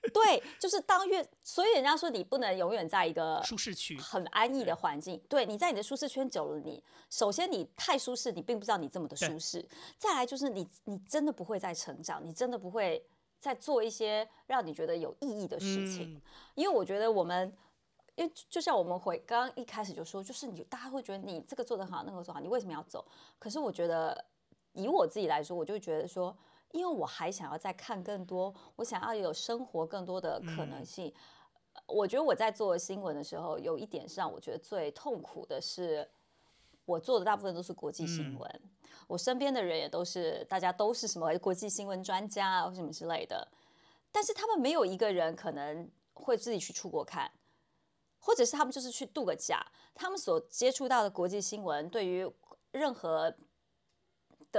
对，就是当越，所以人家说你不能永远在一个舒适区很安逸的环境。对，你在你的舒适圈久了，你首先你太舒适，你并不知道你这么的舒适。再来就是你你真的不会再成长，你真的不会再做一些让你觉得有意义的事情。因为我觉得我们。因为就像我们回刚刚一开始就说，就是你大家会觉得你这个做得好，那个做好，你为什么要走？可是我觉得以我自己来说，我就觉得说，因为我还想要再看更多，我想要有生活更多的可能性。我觉得我在做新闻的时候，有一点是让我觉得最痛苦的是，我做的大部分都是国际新闻，我身边的人也都是大家都是什么国际新闻专家啊或什么之类的，但是他们没有一个人可能会自己去出国看。或者是他们就是去度个假，他们所接触到的国际新闻，对于任何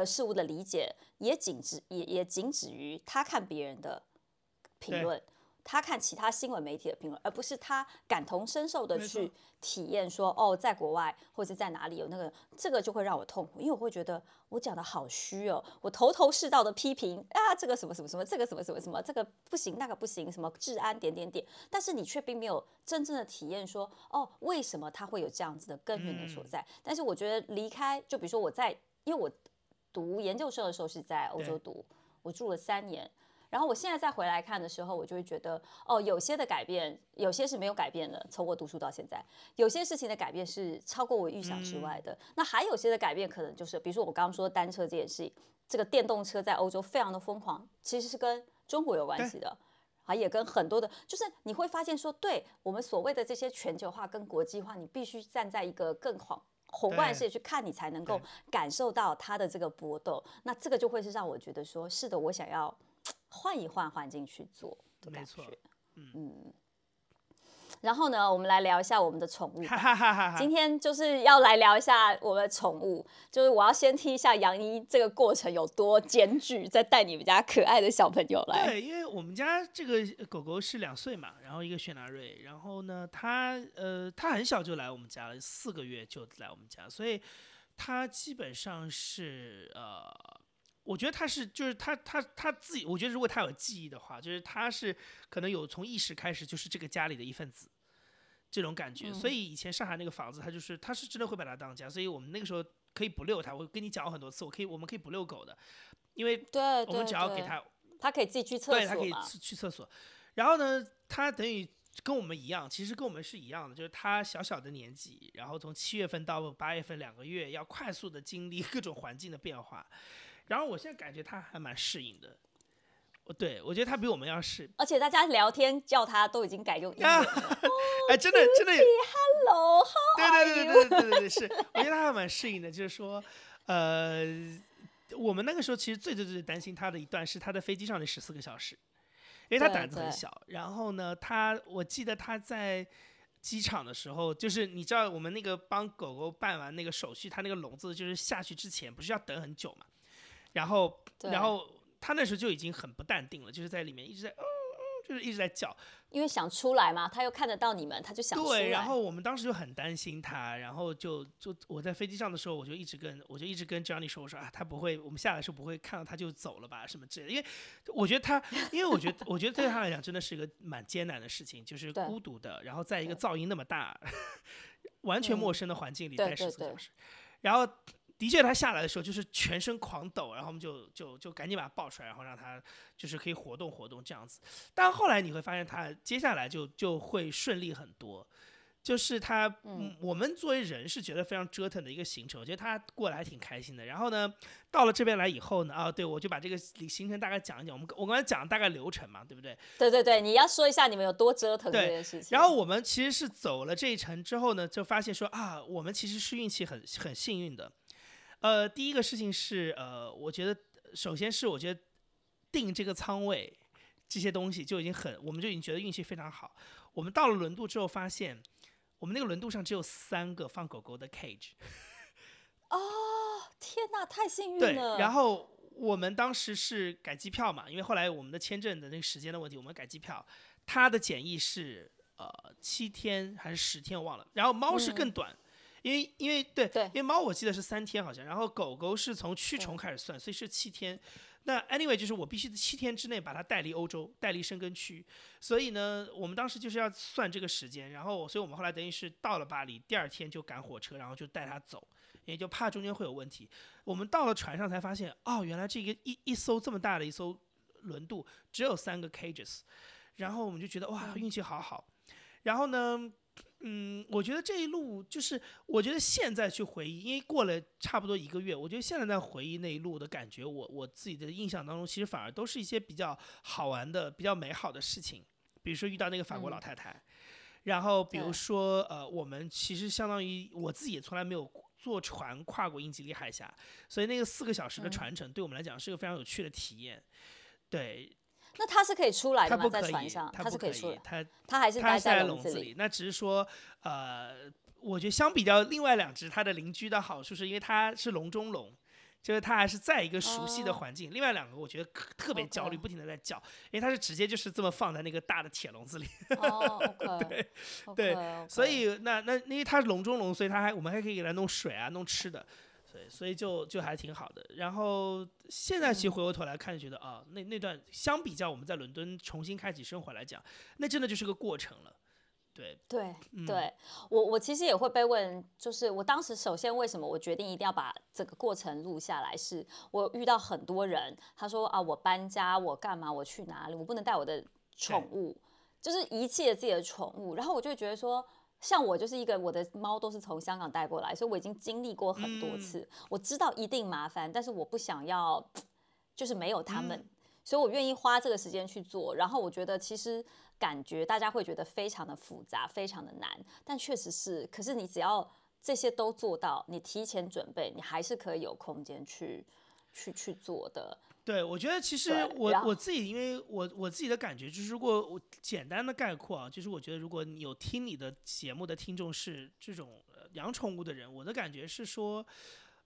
的事物的理解，也仅止也也仅止于他看别人的评论，他看其他新闻媒体的评论，而不是他感同身受的去体验说哦，在国外或者在哪里有那个，这个就会让我痛苦，因为我会觉得我讲的好虚哦，我头头是道的批评啊，这个什么什么什么，这个什么什么什么，这个不行，那个不行，什么治安点点点，但是你却并没有真正的体验说哦，为什么他会有这样子的根源的所在？但是我觉得离开，就比如说我在，因为我读研究生的时候是在欧洲读，我住了三年。然后我现在再回来看的时候，我就会觉得，哦，有些的改变，有些是没有改变的。从我读书到现在，有些事情的改变是超过我预想之外的。那还有些的改变，可能就是，比如说我刚刚说单车这件事，这个电动车在欧洲非常的疯狂，其实是跟中国有关系的，啊，也跟很多的，就是你会发现说，对我们所谓的这些全球化跟国际化，你必须站在一个更宏宏观的视野去看，你才能够感受到它的这个波动。那这个就会是让我觉得说，是的，我想要。换一换环境去做的感觉，嗯。然后呢，我们来聊一下我们的宠物。今天就是要来聊一下我们的宠物，就是我要先听一下杨一这个过程有多艰巨，再带你们家可爱的小朋友来。对，因为我们家这个狗狗是两岁嘛，然后一个雪纳瑞，然后呢，它呃，它很小就来我们家了，四个月就来我们家，所以它基本上是呃。我觉得他是，就是他他他自己，我觉得如果他有记忆的话，就是他是可能有从意识开始就是这个家里的一份子，这种感觉。所以以前上海那个房子，他就是他是真的会把它当家，所以我们那个时候可以不遛它。我跟你讲过很多次，我可以我们可以不遛狗的，因为对，我们只要给它，它可以自己去厕所，对，它可以去厕所。然后呢，它等于跟我们一样，其实跟我们是一样的，就是它小小的年纪，然后从七月份到八月份两个月，要快速的经历各种环境的变化。然后我现在感觉他还蛮适应的，我对我觉得他比我们要适，而且大家聊天叫他都已经改用英文了，哎，真的真的，Hello，对对对对对对对是，我觉得他还蛮适应的，就是说，呃，我们那个时候其实最最最担心他的一段是他在飞机上的十四个小时，因为他胆子很小，然后呢，他我记得他在机场的时候，就是你知道我们那个帮狗狗办完那个手续，他那个笼子就是下去之前不是要等很久嘛。然后，然后他那时候就已经很不淡定了，就是在里面一直在嗯嗯，就是一直在叫，因为想出来嘛，他又看得到你们，他就想出来。对，然后我们当时就很担心他，然后就就我在飞机上的时候，我就一直跟我就一直跟 Johnny 说，我说啊，他不会，我们下来的时候不会看到他就走了吧，什么之类的。因为我觉得他，因为我觉得我觉得对他来讲真的是一个蛮艰难的事情，就是孤独的，然后在一个噪音那么大、完全陌生的环境里待十四小时，然后。的确，他下来的时候就是全身狂抖，然后我们就就就赶紧把他抱出来，然后让他就是可以活动活动这样子。但后来你会发现，他接下来就就会顺利很多。就是他，嗯，我们作为人是觉得非常折腾的一个行程，我觉得他过来还挺开心的。然后呢，到了这边来以后呢，啊，对我就把这个行程大概讲一讲。我们我刚才讲大概流程嘛，对不对？对对对，你要说一下你们有多折腾这件事情。然后我们其实是走了这一程之后呢，就发现说啊，我们其实是运气很很幸运的。呃，第一个事情是，呃，我觉得首先是我觉得定这个仓位这些东西就已经很，我们就已经觉得运气非常好。我们到了轮渡之后，发现我们那个轮渡上只有三个放狗狗的 cage。哦，天哪，太幸运了。对，然后我们当时是改机票嘛，因为后来我们的签证的那个时间的问题，我们改机票，它的检疫是呃七天还是十天，我忘了。然后猫是更短。因为因为对，因为猫我记得是三天好像，然后狗狗是从驱虫开始算，所以是七天。那 anyway 就是我必须在七天之内把它带离欧洲，带离生根区。所以呢，我们当时就是要算这个时间，然后所以我们后来等于是到了巴黎，第二天就赶火车，然后就带它走，也就怕中间会有问题。我们到了船上才发现，哦，原来这个一一艘这么大的一艘轮渡只有三个 cages，然后我们就觉得哇，运气好好。然后呢？嗯，我觉得这一路就是，我觉得现在去回忆，因为过了差不多一个月，我觉得现在在回忆那一路的感觉，我我自己的印象当中，其实反而都是一些比较好玩的、比较美好的事情。比如说遇到那个法国老太太，然后比如说呃，我们其实相当于我自己也从来没有坐船跨过英吉利海峡，所以那个四个小时的船程对我们来讲是个非常有趣的体验。对。那它是可以出来的吗？在船上，它是可以出来。它它还是待在笼子里。那只是说，呃，我觉得相比较另外两只，它的邻居的好处是因为它是笼中笼，就是它还是在一个熟悉的环境。另外两个我觉得特别焦虑，不停的在叫，因为它是直接就是这么放在那个大的铁笼子里。哦，对对，所以那那因为它是笼中笼，所以它还我们还可以给它弄水啊，弄吃的。对，所以就就还挺好的。然后现在其实回过头来看，觉得啊，那那段相比较我们在伦敦重新开启生活来讲，那真的就是个过程了。对对对，我我其实也会被问，就是我当时首先为什么我决定一定要把这个过程录下来，是我遇到很多人，他说啊，我搬家，我干嘛，我去哪里，我不能带我的宠物，就是遗弃了自己的宠物，然后我就觉得说。像我就是一个，我的猫都是从香港带过来，所以我已经经历过很多次，我知道一定麻烦，但是我不想要，就是没有他们，所以我愿意花这个时间去做。然后我觉得其实感觉大家会觉得非常的复杂，非常的难，但确实是。可是你只要这些都做到，你提前准备，你还是可以有空间去去去做的。对，我觉得其实我我自己，因为我我自己的感觉就是，如果我简单的概括啊，就是我觉得如果你有听你的节目的听众是这种养宠物的人，我的感觉是说，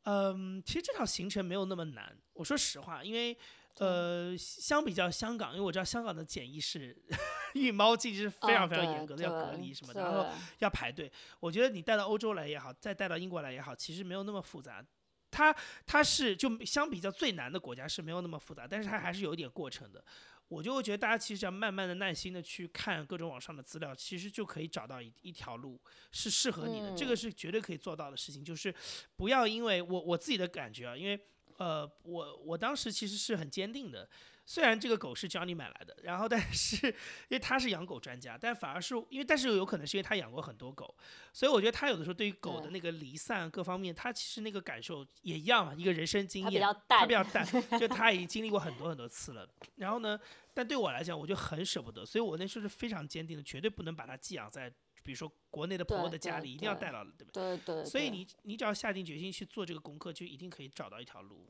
嗯，其实这套行程没有那么难。我说实话，因为呃，相比较香港，因为我知道香港的检疫是运猫进是非常非常严格的，要隔离什么的，然后要排队。我觉得你带到欧洲来也好，再带到英国来也好，其实没有那么复杂。它它是就相比较最难的国家是没有那么复杂，但是它还是有一点过程的。我就会觉得大家其实要慢慢的、耐心的去看各种网上的资料，其实就可以找到一一条路是适合你的。这个是绝对可以做到的事情，就是不要因为我我自己的感觉啊，因为呃我我当时其实是很坚定的。虽然这个狗是 Johnny 买来的，然后但是 因为他是养狗专家，但反而是因为但是有可能是因为他养过很多狗，所以我觉得他有的时候对于狗的那个离散各方面，他其实那个感受也一样嘛，一个人生经验，他比较淡，就他已经经历过很多很多次了。然后呢，但对我来讲，我就很舍不得，所以我那时候是非常坚定的，绝对不能把它寄养在比如说国内的朋友的家里，一定要带到，对不对？对对。所以你你只要下定决心去做这个功课，就一定可以找到一条路，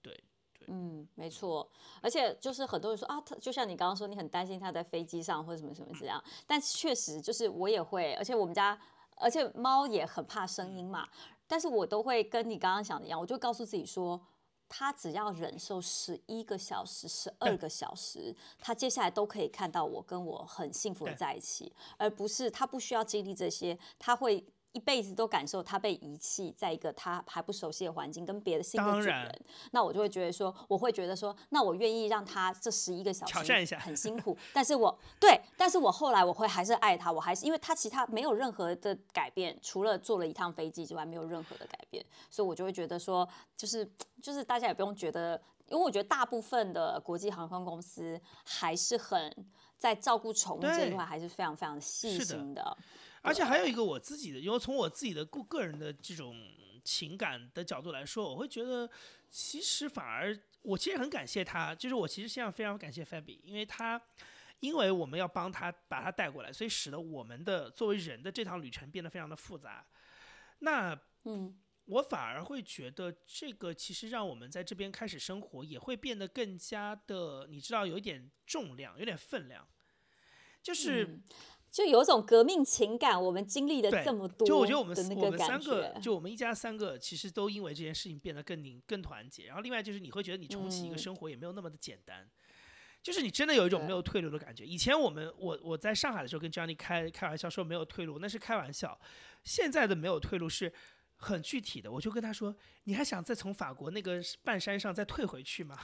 对。嗯，没错，而且就是很多人说啊，他就像你刚刚说，你很担心他在飞机上或者什么什么这样，但确实就是我也会，而且我们家，而且猫也很怕声音嘛，但是我都会跟你刚刚想的一样，我就告诉自己说，他只要忍受十一个小时、十二个小时，他接下来都可以看到我跟我很幸福的在一起，而不是他不需要经历这些，他会。一辈子都感受他被遗弃，在一个他还不熟悉的环境，跟别的新的主人，那我就会觉得说，我会觉得说，那我愿意让他这十一个小时挑战一下，很辛苦，但是我对，但是我后来我会还是爱他，我还是因为他其他没有任何的改变，除了坐了一趟飞机之外，没有任何的改变，所以我就会觉得说，就是就是大家也不用觉得，因为我觉得大部分的国际航空公司还是很在照顾宠物这一块还是非常非常细心的。而且还有一个我自己的，因为从我自己的个个人的这种情感的角度来说，我会觉得其实反而我其实很感谢他，就是我其实现在非常感谢 Fabi，因为他因为我们要帮他把他带过来，所以使得我们的作为人的这趟旅程变得非常的复杂。那嗯，我反而会觉得这个其实让我们在这边开始生活也会变得更加的，你知道有一点重量，有点分量，就是。就有种革命情感，我们经历了这么多，就我觉得我们我们三个，就我们一家三个，其实都因为这件事情变得更拧、更团结。然后另外就是你会觉得你重启一个生活也没有那么的简单，就是你真的有一种没有退路的感觉。以前我们我我在上海的时候跟 Johnny 开开玩笑说没有退路，那是开玩笑。现在的没有退路是。很具体的，我就跟他说：“你还想再从法国那个半山上再退回去吗？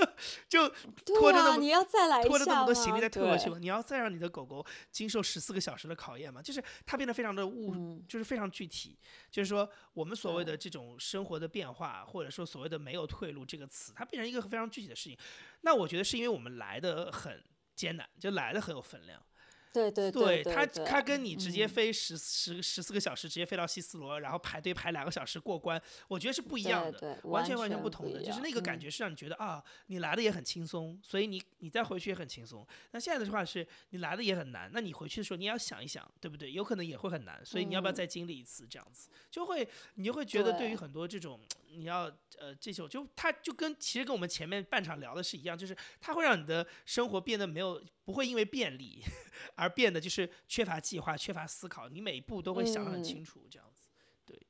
就拖着那么你要再来拖着那么多行李再退回去吗？你要再让你的狗狗经受十四个小时的考验吗？就是它变得非常的物，就是非常具体。就是说，我们所谓的这种生活的变化，或者说所谓的没有退路这个词，它变成一个非常具体的事情。那我觉得是因为我们来的很艰难，就来的很有分量。”对对对，他他跟你直接飞十十十四个小时，直接飞到西斯罗，然后排队排两个小时过关，我觉得是不一样的，完全完全不同的，就是那个感觉是让你觉得啊，你来的也很轻松，所以你你再回去也很轻松。那现在的话是你来的也很难，那你回去的时候你要想一想，对不对？有可能也会很难，所以你要不要再经历一次这样子，就会你就会觉得对于很多这种你要呃这种就它就跟其实跟我们前面半场聊的是一样，就是它会让你的生活变得没有。不会因为便利 而变得就是缺乏计划、缺乏思考，你每一步都会想得很清楚，这样子，对。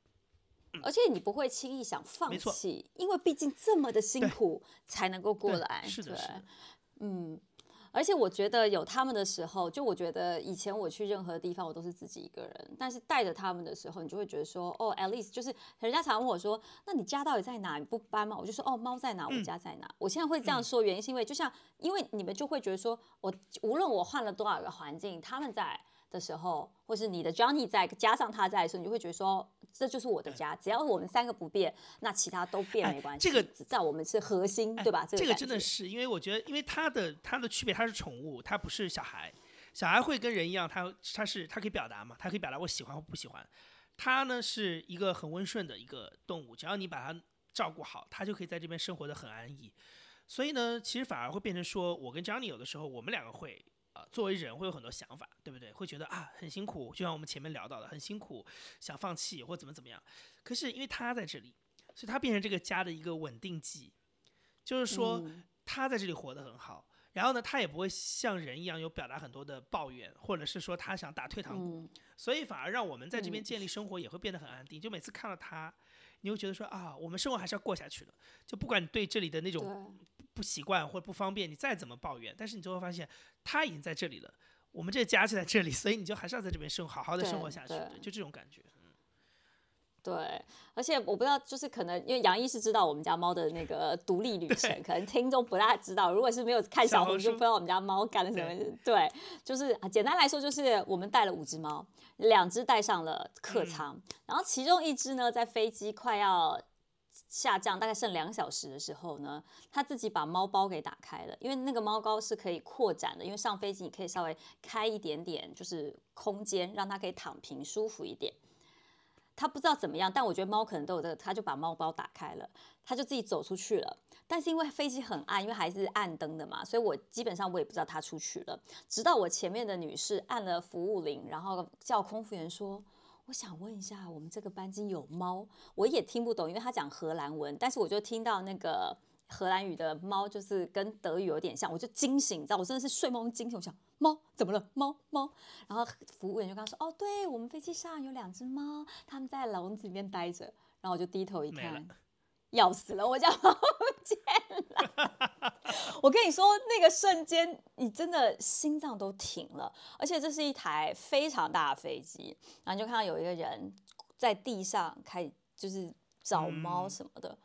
而且你不会轻易想放弃，因为毕竟这么的辛苦才能够过来。是的，是的，嗯。而且我觉得有他们的时候，就我觉得以前我去任何地方，我都是自己一个人。但是带着他们的时候，你就会觉得说，哦，at least 就是人家常问我说，那你家到底在哪？你不搬吗？我就说，哦，猫在哪？我家在哪？我现在会这样说，原因是因为就像，因为你们就会觉得说，我无论我换了多少个环境，他们在。的时候，或是你的 Johnny 在加上他在的时候，你就会觉得说，这就是我的家。只要我们三个不变，那其他都变没关系。这个在我们是核心，对吧？这个真的是，因为我觉得，因为它的它的区别，它是宠物，它不是小孩。小孩会跟人一样，他他是他可以表达嘛，他可以表达我喜欢或不喜欢。它呢是一个很温顺的一个动物，只要你把它照顾好，它就可以在这边生活的很安逸。所以呢，其实反而会变成说，我跟 Johnny 有的时候，我们两个会。啊，作为人会有很多想法，对不对？会觉得啊很辛苦，就像我们前面聊到的，很辛苦，想放弃或怎么怎么样。可是因为他在这里，所以他变成这个家的一个稳定剂，就是说他在这里活得很好。然后呢，他也不会像人一样有表达很多的抱怨，或者是说他想打退堂鼓。所以反而让我们在这边建立生活也会变得很安定。就每次看到他，你会觉得说啊，我们生活还是要过下去的。就不管你对这里的那种。不习惯或者不方便，你再怎么抱怨，但是你就会发现他已经在这里了，我们这个家就在这里，所以你就还是要在这边生好好的生活下去，就这种感觉。对，而且我不知道，就是可能因为杨毅是知道我们家猫的那个独立旅程，可能听众不大知道。如果是没有看小红书，不知道我们家猫干了什么。对，就是简单来说，就是我们带了五只猫，两只带上了客舱，然后其中一只呢，在飞机快要。下降大概剩两小时的时候呢，他自己把猫包给打开了，因为那个猫包是可以扩展的，因为上飞机你可以稍微开一点点，就是空间让它可以躺平舒服一点。他不知道怎么样，但我觉得猫可能都有这个，他就把猫包打开了，他就自己走出去了。但是因为飞机很暗，因为还是暗灯的嘛，所以我基本上我也不知道他出去了。直到我前面的女士按了服务铃，然后叫空服员说。我想问一下，我们这个班级有猫？我也听不懂，因为他讲荷兰文，但是我就听到那个荷兰语的猫，就是跟德语有点像，我就惊醒，你知道，我真的是睡梦惊醒，我想猫怎么了？猫猫，然后服务员就跟他说：“哦，对我们飞机上有两只猫，他们在笼子里面待着。”然后我就低头一看。要死了，我家猫！我跟你说，那个瞬间，你真的心脏都停了。而且这是一台非常大的飞机，然后就看到有一个人在地上开，就是找猫什么的。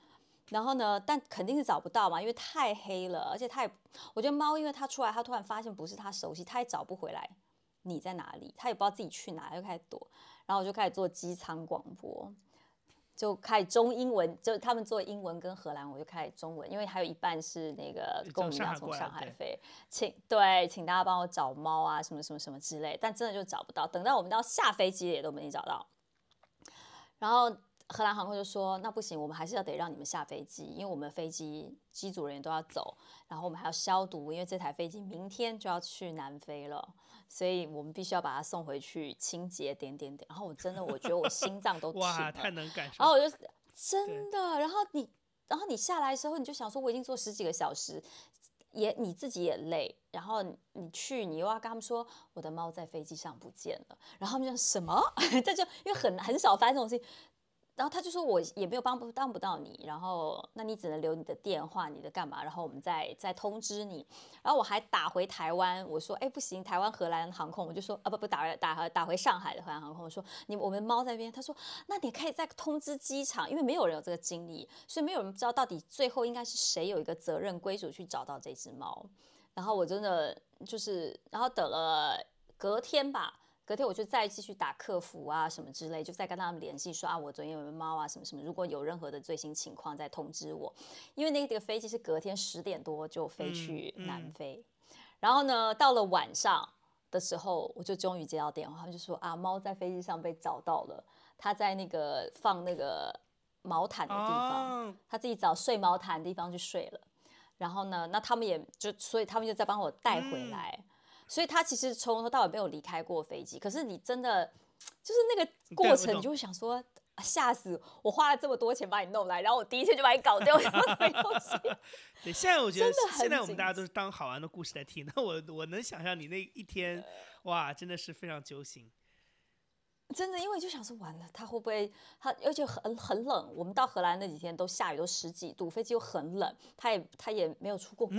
然后呢，但肯定是找不到嘛，因为太黑了，而且他也，我觉得猫，因为它出来，它突然发现不是它熟悉，它也找不回来你在哪里，它也不知道自己去哪，就开始躲。然后我就开始做机舱广播。就开始中英文，就他们做英文跟荷兰，我就开始中文，因为还有一半是那个跟我们要从上海飞，请对，请大家帮我找猫啊，什么什么什么之类，但真的就找不到，等到我们到下飞机也都没找到，然后。荷兰航空就说：“那不行，我们还是要得让你们下飞机，因为我们飞机机组人员都要走，然后我们还要消毒，因为这台飞机明天就要去南非了，所以我们必须要把它送回去清洁点点点。然后我真的，我觉得我心脏都 停了，太能感受。然后我就真的，然后你，然后你下来的时候，你就想说，我已经坐十几个小时，也你自己也累，然后你去，你又要跟他们说我的猫在飞机上不见了，然后他们就什么？这就因为很很少发生这种事情。”然后他就说，我也没有帮不帮不到你，然后那你只能留你的电话，你的干嘛？然后我们再再通知你。然后我还打回台湾，我说，哎，不行，台湾荷兰航空，我就说，啊不不，打打打回上海的荷兰航空，我说，你我们猫在那边，他说，那你可以再通知机场，因为没有人有这个经历，所以没有人知道到底最后应该是谁有一个责任归属去找到这只猫。然后我真的就是，然后等了隔天吧。隔天我就再继续打客服啊什么之类，就再跟他们联系说啊，我昨天有没有猫啊什么什么，如果有任何的最新情况再通知我。因为那个飞机是隔天十点多就飞去南非，然后呢，到了晚上的时候，我就终于接到电话，他们就说啊，猫在飞机上被找到了，它在那个放那个毛毯的地方，它自己找睡毛毯的地方去睡了。然后呢，那他们也就所以他们就再帮我带回来。所以他其实从头到尾没有离开过飞机，可是你真的就是那个过程，你就会想说吓死我花了这么多钱把你弄来，然后我第一天就把你搞掉，什么东西？对，现在我觉得现在我们大家都是当好玩的故事来听，那我我能想象你那一天，哇，真的是非常揪心。真的，因为就想说完了，他会不会他而且很很冷，我们到荷兰那几天都下雨，都十几度，飞机又很冷，他也他也没有出过国，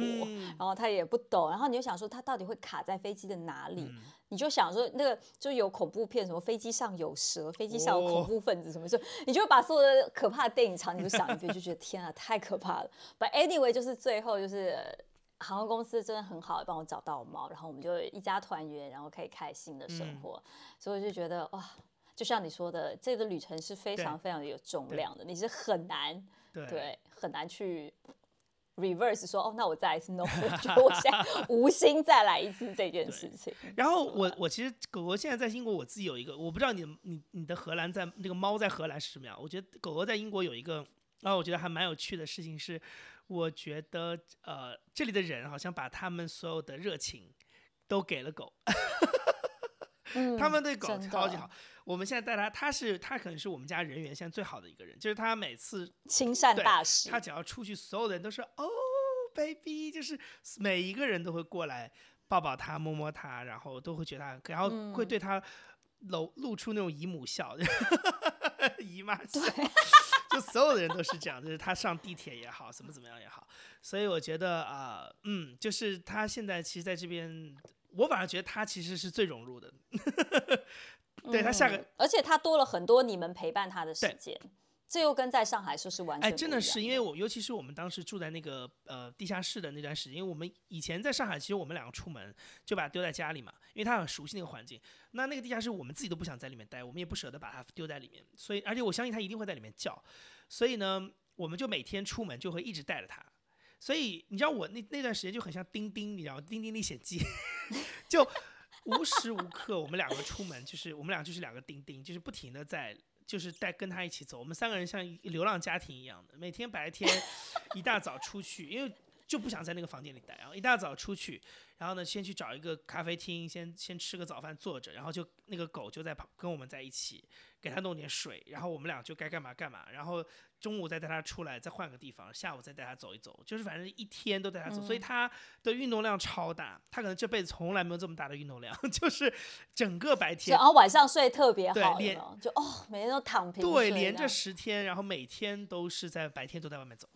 然后他也不懂，然后你就想说他到底会卡在飞机的哪里？你就想说那个就有恐怖片，什么飞机上有蛇，飞机上有恐怖分子什么，就你就把所有的可怕的电影场景都想一遍，就觉得天啊，太可怕了。But anyway，就是最后就是航空公司真的很好，帮我找到猫，然后我们就一家团圆，然后可以开心的生活。所以我就觉得哇，就像你说的，这个旅程是非常非常有重量的，你是很难对很难去。reverse 说哦，那我再来一次 no，我现在无心再来一次这件事情。然后我我其实狗狗现在在英国，我自己有一个，我不知道你你你的荷兰在那个猫在荷兰是什么样。我觉得狗狗在英国有一个，啊，我觉得还蛮有趣的事情是，我觉得呃这里的人好像把他们所有的热情都给了狗，他们对狗超级好。我们现在带他，他是他可能是我们家人缘现在最好的一个人，就是他每次亲善大使，他只要出去，所有的人都说哦，baby，就是每一个人都会过来抱抱他，摸摸他，然后都会觉得他，然后会对他露露出那种姨母笑，姨妈笑，就所有的人都是这样，就是他上地铁也好，怎么怎么样也好，所以我觉得啊，嗯，就是他现在其实在这边，我反而觉得他其实是最融入的。对他下个，而且他多了很多你们陪伴他的时间，这又跟在上海说是完全哎，真的是因为我，尤其是我们当时住在那个呃地下室的那段时间，因为我们以前在上海，其实我们两个出门就把它丢在家里嘛，因为他很熟悉那个环境。那那个地下室我们自己都不想在里面待，我们也不舍得把它丢在里面，所以而且我相信他一定会在里面叫，所以呢，我们就每天出门就会一直带着它。所以你知道我那那段时间就很像钉钉，你知道《钉钉历险记》就。无时无刻，我们两个出门就是我们俩就是两个钉钉，就是不停的在，就是带跟他一起走。我们三个人像流浪家庭一样的，每天白天一大早出去，因为就不想在那个房间里待，然后一大早出去，然后呢先去找一个咖啡厅，先先吃个早饭坐着，然后就那个狗就在旁跟我们在一起。给它弄点水，然后我们俩就该干嘛干嘛，然后中午再带它出来，再换个地方，下午再带它走一走，就是反正一天都带它走，所以它的运动量超大，它可能这辈子从来没有这么大的运动量，就是整个白天，然后晚上睡特别好，连就哦，每天都躺平，对，连着十天，然后每天都是在白天都在外面走，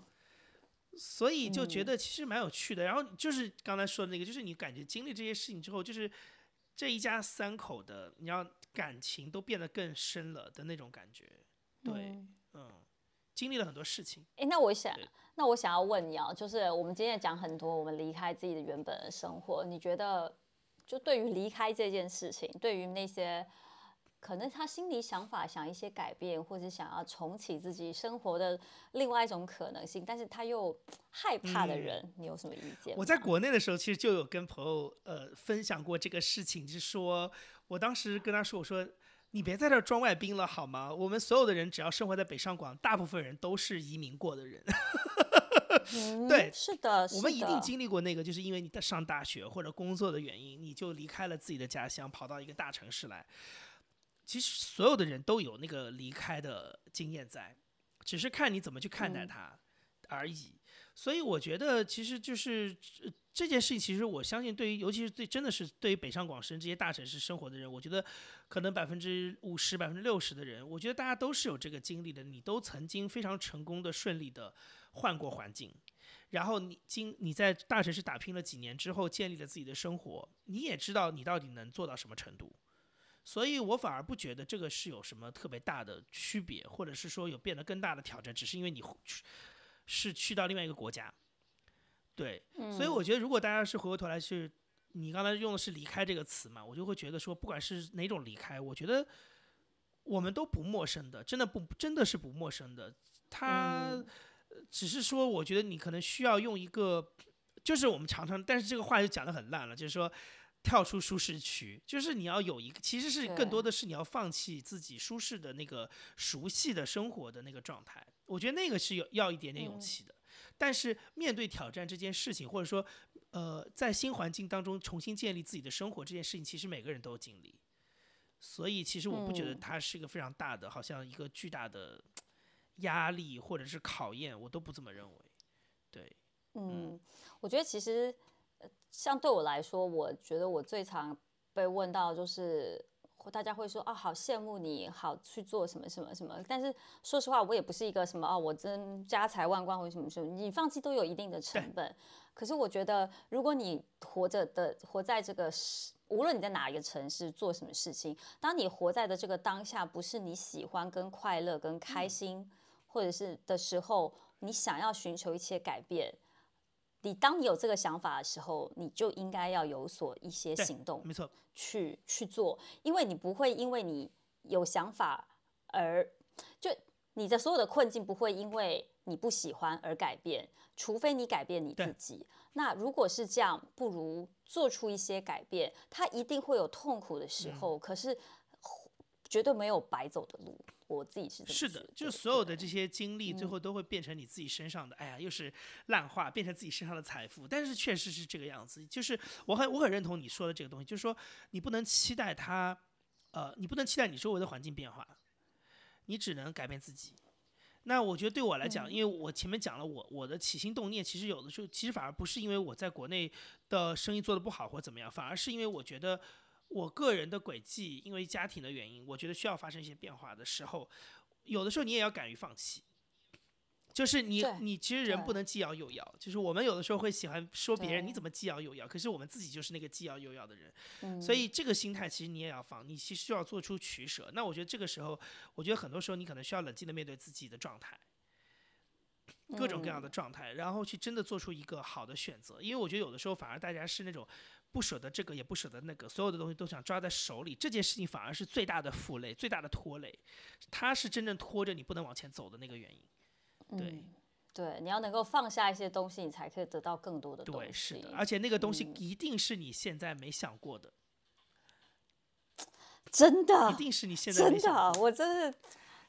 所以就觉得其实蛮有趣的。然后就是刚才说的那个，就是你感觉经历这些事情之后，就是这一家三口的，你要。感情都变得更深了的那种感觉，对，嗯，经历了很多事情。哎，那我想，那我想要问你啊，就是我们今天讲很多，我们离开自己的原本的生活，你觉得，就对于离开这件事情，对于那些。可能他心里想法想一些改变，或者想要重启自己生活的另外一种可能性，但是他又害怕的人，你有什么意见？我在国内的时候，其实就有跟朋友呃分享过这个事情，就是说我当时跟他说，我说你别在这儿装外宾了好吗？我们所有的人只要生活在北上广，大部分人都是移民过的人。对，是的，我们一定经历过那个，就是因为你在上大学或者工作的原因，你就离开了自己的家乡，跑到一个大城市来。其实所有的人都有那个离开的经验在，只是看你怎么去看待它而已。所以我觉得，其实就是这件事情。其实我相信，对于尤其是对真的是对于北上广深这些大城市生活的人，我觉得可能百分之五十、百分之六十的人，我觉得大家都是有这个经历的。你都曾经非常成功的、顺利的换过环境，然后你经你在大城市打拼了几年之后，建立了自己的生活，你也知道你到底能做到什么程度。所以我反而不觉得这个是有什么特别大的区别，或者是说有变得更大的挑战，只是因为你是去到另外一个国家，对。所以我觉得，如果大家是回过头来去，你刚才用的是“离开”这个词嘛，我就会觉得说，不管是哪种离开，我觉得我们都不陌生的，真的不真的是不陌生的。他只是说，我觉得你可能需要用一个，就是我们常常，但是这个话就讲的很烂了，就是说。跳出舒适区，就是你要有一个，其实是更多的是你要放弃自己舒适的那个熟悉的生活的那个状态。我觉得那个是有要一点点勇气的。但是面对挑战这件事情，或者说，呃，在新环境当中重新建立自己的生活这件事情，其实每个人都有经历。所以其实我不觉得它是一个非常大的，好像一个巨大的压力或者是考验，我都不这么认为。对，嗯，我觉得其实。像对我来说，我觉得我最常被问到就是大家会说啊，好羡慕你，好去做什么什么什么。但是说实话，我也不是一个什么哦，我真家财万贯或什么什么，你放弃都有一定的成本。可是我觉得，如果你活着的活在这个，无论你在哪一个城市做什么事情，当你活在的这个当下不是你喜欢、跟快乐、跟开心，或者是的时候，你想要寻求一些改变。你当你有这个想法的时候，你就应该要有所一些行动，没错，去去做，因为你不会因为你有想法而就你的所有的困境不会因为你不喜欢而改变，除非你改变你自己。那如果是这样，不如做出一些改变，它一定会有痛苦的时候，可是绝对没有白走的路。我自己是是的，就是所有的这些经历，最后都会变成你自己身上的。哎呀，又是烂话，变成自己身上的财富。但是确实是这个样子，就是我很我很认同你说的这个东西，就是说你不能期待它，呃，你不能期待你周围的环境变化，你只能改变自己。那我觉得对我来讲，因为我前面讲了我我的起心动念，其实有的时候其实反而不是因为我在国内的生意做的不好或怎么样，反而是因为我觉得。我个人的轨迹，因为家庭的原因，我觉得需要发生一些变化的时候，有的时候你也要敢于放弃。就是你，你其实人不能既要又要。就是我们有的时候会喜欢说别人你怎么既要又要，可是我们自己就是那个既要又要的人。所以这个心态其实你也要放，你其实需要做出取舍。那我觉得这个时候，我觉得很多时候你可能需要冷静的面对自己的状态，各种各样的状态，然后去真的做出一个好的选择。因为我觉得有的时候反而大家是那种。不舍得这个，也不舍得那个，所有的东西都想抓在手里，这件事情反而是最大的负累，最大的拖累，它是真正拖着你不能往前走的那个原因。对，对，你要能够放下一些东西，你才可以得到更多的东西。对，是的，而且那个东西一定是你现在没想过的，真的，一定是你现在真的，我真是，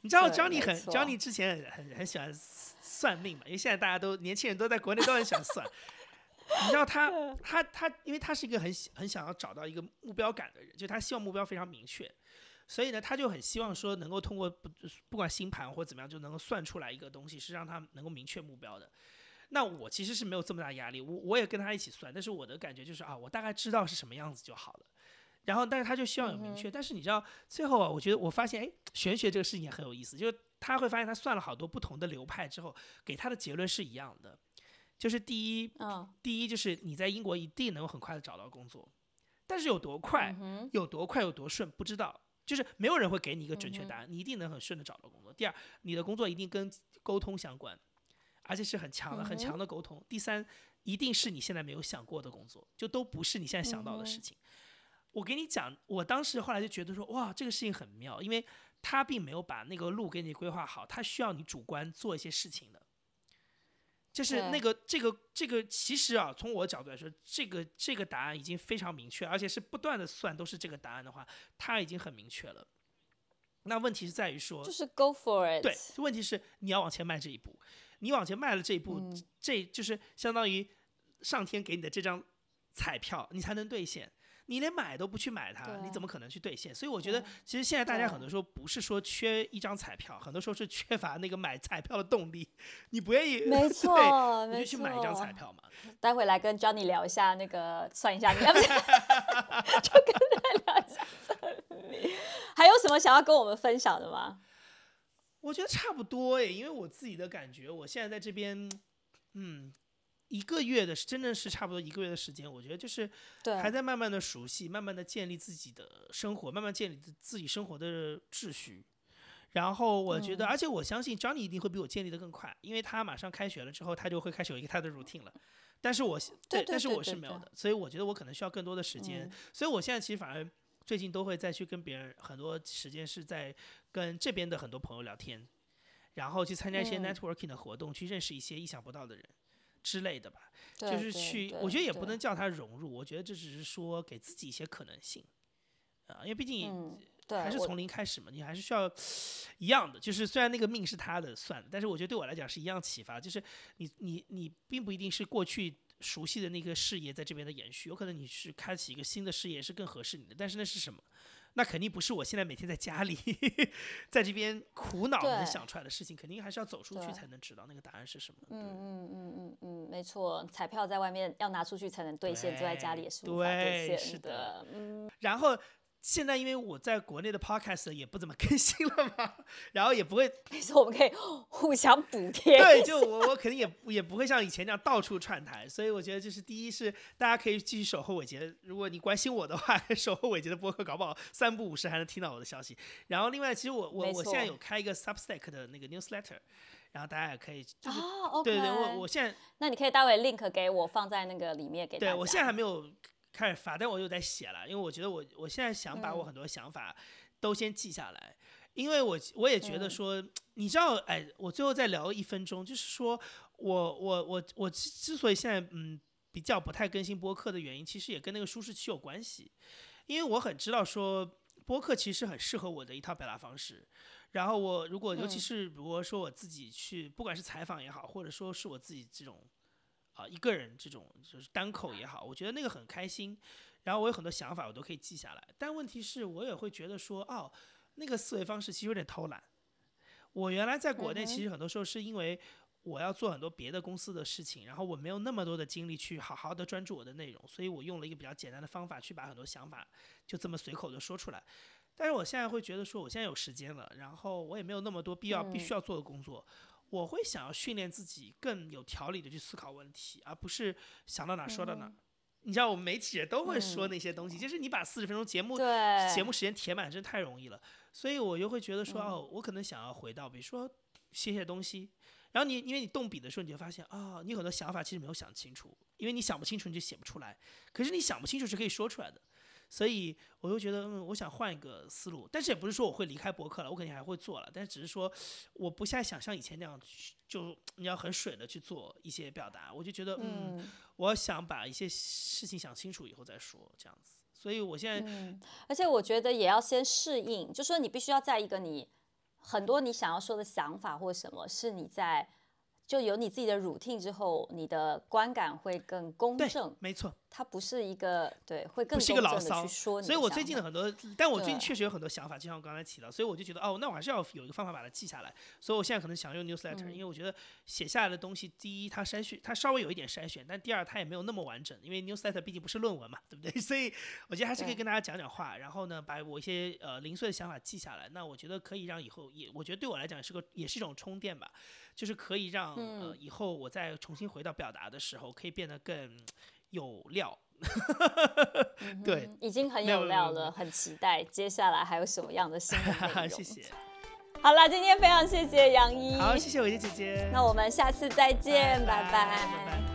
你知道 Johnny 很，Johnny 之前很很很喜欢算命嘛，因为现在大家都年轻人都在国内都很喜欢算。你知道他，他，他，因为他是一个很很想要找到一个目标感的人，就他希望目标非常明确，所以呢，他就很希望说能够通过不不管星盘或怎么样，就能够算出来一个东西，是让他能够明确目标的。那我其实是没有这么大压力，我我也跟他一起算，但是我的感觉就是啊，我大概知道是什么样子就好了。然后，但是他就希望有明确，但是你知道最后啊，我觉得我发现，哎，玄学这个事情也很有意思，就是他会发现他算了好多不同的流派之后，给他的结论是一样的。就是第一，第一就是你在英国一定能很快的找到工作，但是有多快，有多快有多顺不知道，就是没有人会给你一个准确答案，你一定能很顺的找到工作。第二，你的工作一定跟沟通相关，而且是很强的、很强的沟通。第三，一定是你现在没有想过的工作，就都不是你现在想到的事情。我给你讲，我当时后来就觉得说，哇，这个事情很妙，因为他并没有把那个路给你规划好，他需要你主观做一些事情的。就是那个这个这个，其实啊，从我的角度来说，这个这个答案已经非常明确，而且是不断的算都是这个答案的话，它已经很明确了。那问题是在于说，就是 go for it。对，问题是你要往前迈这一步，你往前迈了这一步，这就是相当于上天给你的这张彩票，你才能兑现。你连买都不去买它，你怎么可能去兑现？所以我觉得，其实现在大家很多时候不是说缺一张彩票，很多时候是缺乏那个买彩票的动力。你不愿意，没错，你就去买一张彩票嘛。待会来跟 Johnny 聊一下那个，算一下，你要不 就跟他聊一下。还有什么想要跟我们分享的吗？我觉得差不多诶，因为我自己的感觉，我现在在这边，嗯。一个月的，真的是差不多一个月的时间，我觉得就是还在慢慢的熟悉，慢慢的建立自己的生活，慢慢建立自己生活的秩序。然后我觉得，而且我相信 Johnny 一定会比我建立的更快，因为他马上开学了之后，他就会开始有一个他的 routine 了。但是我对，但是我是没有的，所以我觉得我可能需要更多的时间。所以我现在其实反而最近都会再去跟别人很多时间是在跟这边的很多朋友聊天，然后去参加一些 networking 的活动，去认识一些意想不到的人。之类的吧，就是去，我觉得也不能叫它融入，我觉得这只是说给自己一些可能性，啊，因为毕竟还是从零开始嘛，你还是需要一样的，就是虽然那个命是他的算，但是我觉得对我来讲是一样启发，就是你你你并不一定是过去熟悉的那个事业在这边的延续，有可能你是开启一个新的事业是更合适你的，但是那是什么？那肯定不是我现在每天在家里，在这边苦恼能想出来的事情，肯定还是要走出去才能知道那个答案是什么。嗯嗯嗯嗯嗯，没错，彩票在外面要拿出去才能兑现，坐在家里也是无法兑现。是的，嗯。然后现在因为我在国内的 podcast 也不怎么更新了嘛，然后也不会，你说我们可以互相补贴。对，就我我肯定也也不会像以前那样到处串台，所以我觉得就是第一是大家可以继续守候伟杰，如果你关心我的话，守候伟杰的播客，搞不好三不五时还能听到我的消息。然后另外，其实我我我现在有开一个 Substack 的那个 newsletter，然后大家也可以就是对对，我我现在那你可以待会 link 给我放在那个里面给对我现在还没有。开始发，但我又在写了，因为我觉得我我现在想把我很多想法都先记下来，因为我我也觉得说，你知道，哎，我最后再聊一分钟，就是说我我我我之所以现在嗯比较不太更新播客的原因，其实也跟那个舒适区有关系，因为我很知道说播客其实很适合我的一套表达方式，然后我如果尤其是如果说我自己去，不管是采访也好，或者说是我自己这种。啊，一个人这种就是单口也好，我觉得那个很开心。然后我有很多想法，我都可以记下来。但问题是我也会觉得说，哦，那个思维方式其实有点偷懒。我原来在国内，其实很多时候是因为我要做很多别的公司的事情，然后我没有那么多的精力去好好的专注我的内容，所以我用了一个比较简单的方法去把很多想法就这么随口的说出来。但是我现在会觉得说，我现在有时间了，然后我也没有那么多必要必须要做的工作。我会想要训练自己更有条理的去思考问题，而不是想到哪说到哪。你知道，我们媒体人都会说那些东西，就是你把四十分钟节目节目时间填满，真的太容易了。所以我就会觉得说，哦，我可能想要回到，比如说写写东西。然后你因为你动笔的时候，你就发现啊，你很多想法其实没有想清楚，因为你想不清楚你就写不出来。可是你想不清楚是可以说出来的。所以我又觉得，嗯，我想换一个思路，但是也不是说我会离开博客了，我肯定还会做了，但只是说，我不再想像以前那样，就你要很水的去做一些表达，我就觉得，嗯，我想把一些事情想清楚以后再说，这样子。所以我现在，嗯，而且我觉得也要先适应，就说你必须要在一个你很多你想要说的想法或什么是你在。就有你自己的 routine 之后，你的观感会更公正。没错，它不是一个对，会更不是一个牢骚。所以，我最近的很多，但我最近确实有很多想法，就像我刚才提到，所以我就觉得，哦，那我还是要有一个方法把它记下来。所以我现在可能想用 newsletter，因为我觉得写下来的东西，第一，它筛选，它稍微有一点筛选，但第二，它也没有那么完整，因为 newsletter 毕竟不是论文嘛，对不对？所以我觉得还是可以跟大家讲讲话，然后呢，把我一些呃零碎的想法记下来。那我觉得可以让以后也，我觉得对我来讲是个，也是一种充电吧。就是可以让呃以后我再重新回到表达的时候，可以变得更有料。对，已经很有料了，很期待接下来还有什么样的新。谢谢。好了，今天非常谢谢杨一。好，谢谢我的姐姐。那我们下次再见，拜拜。拜拜。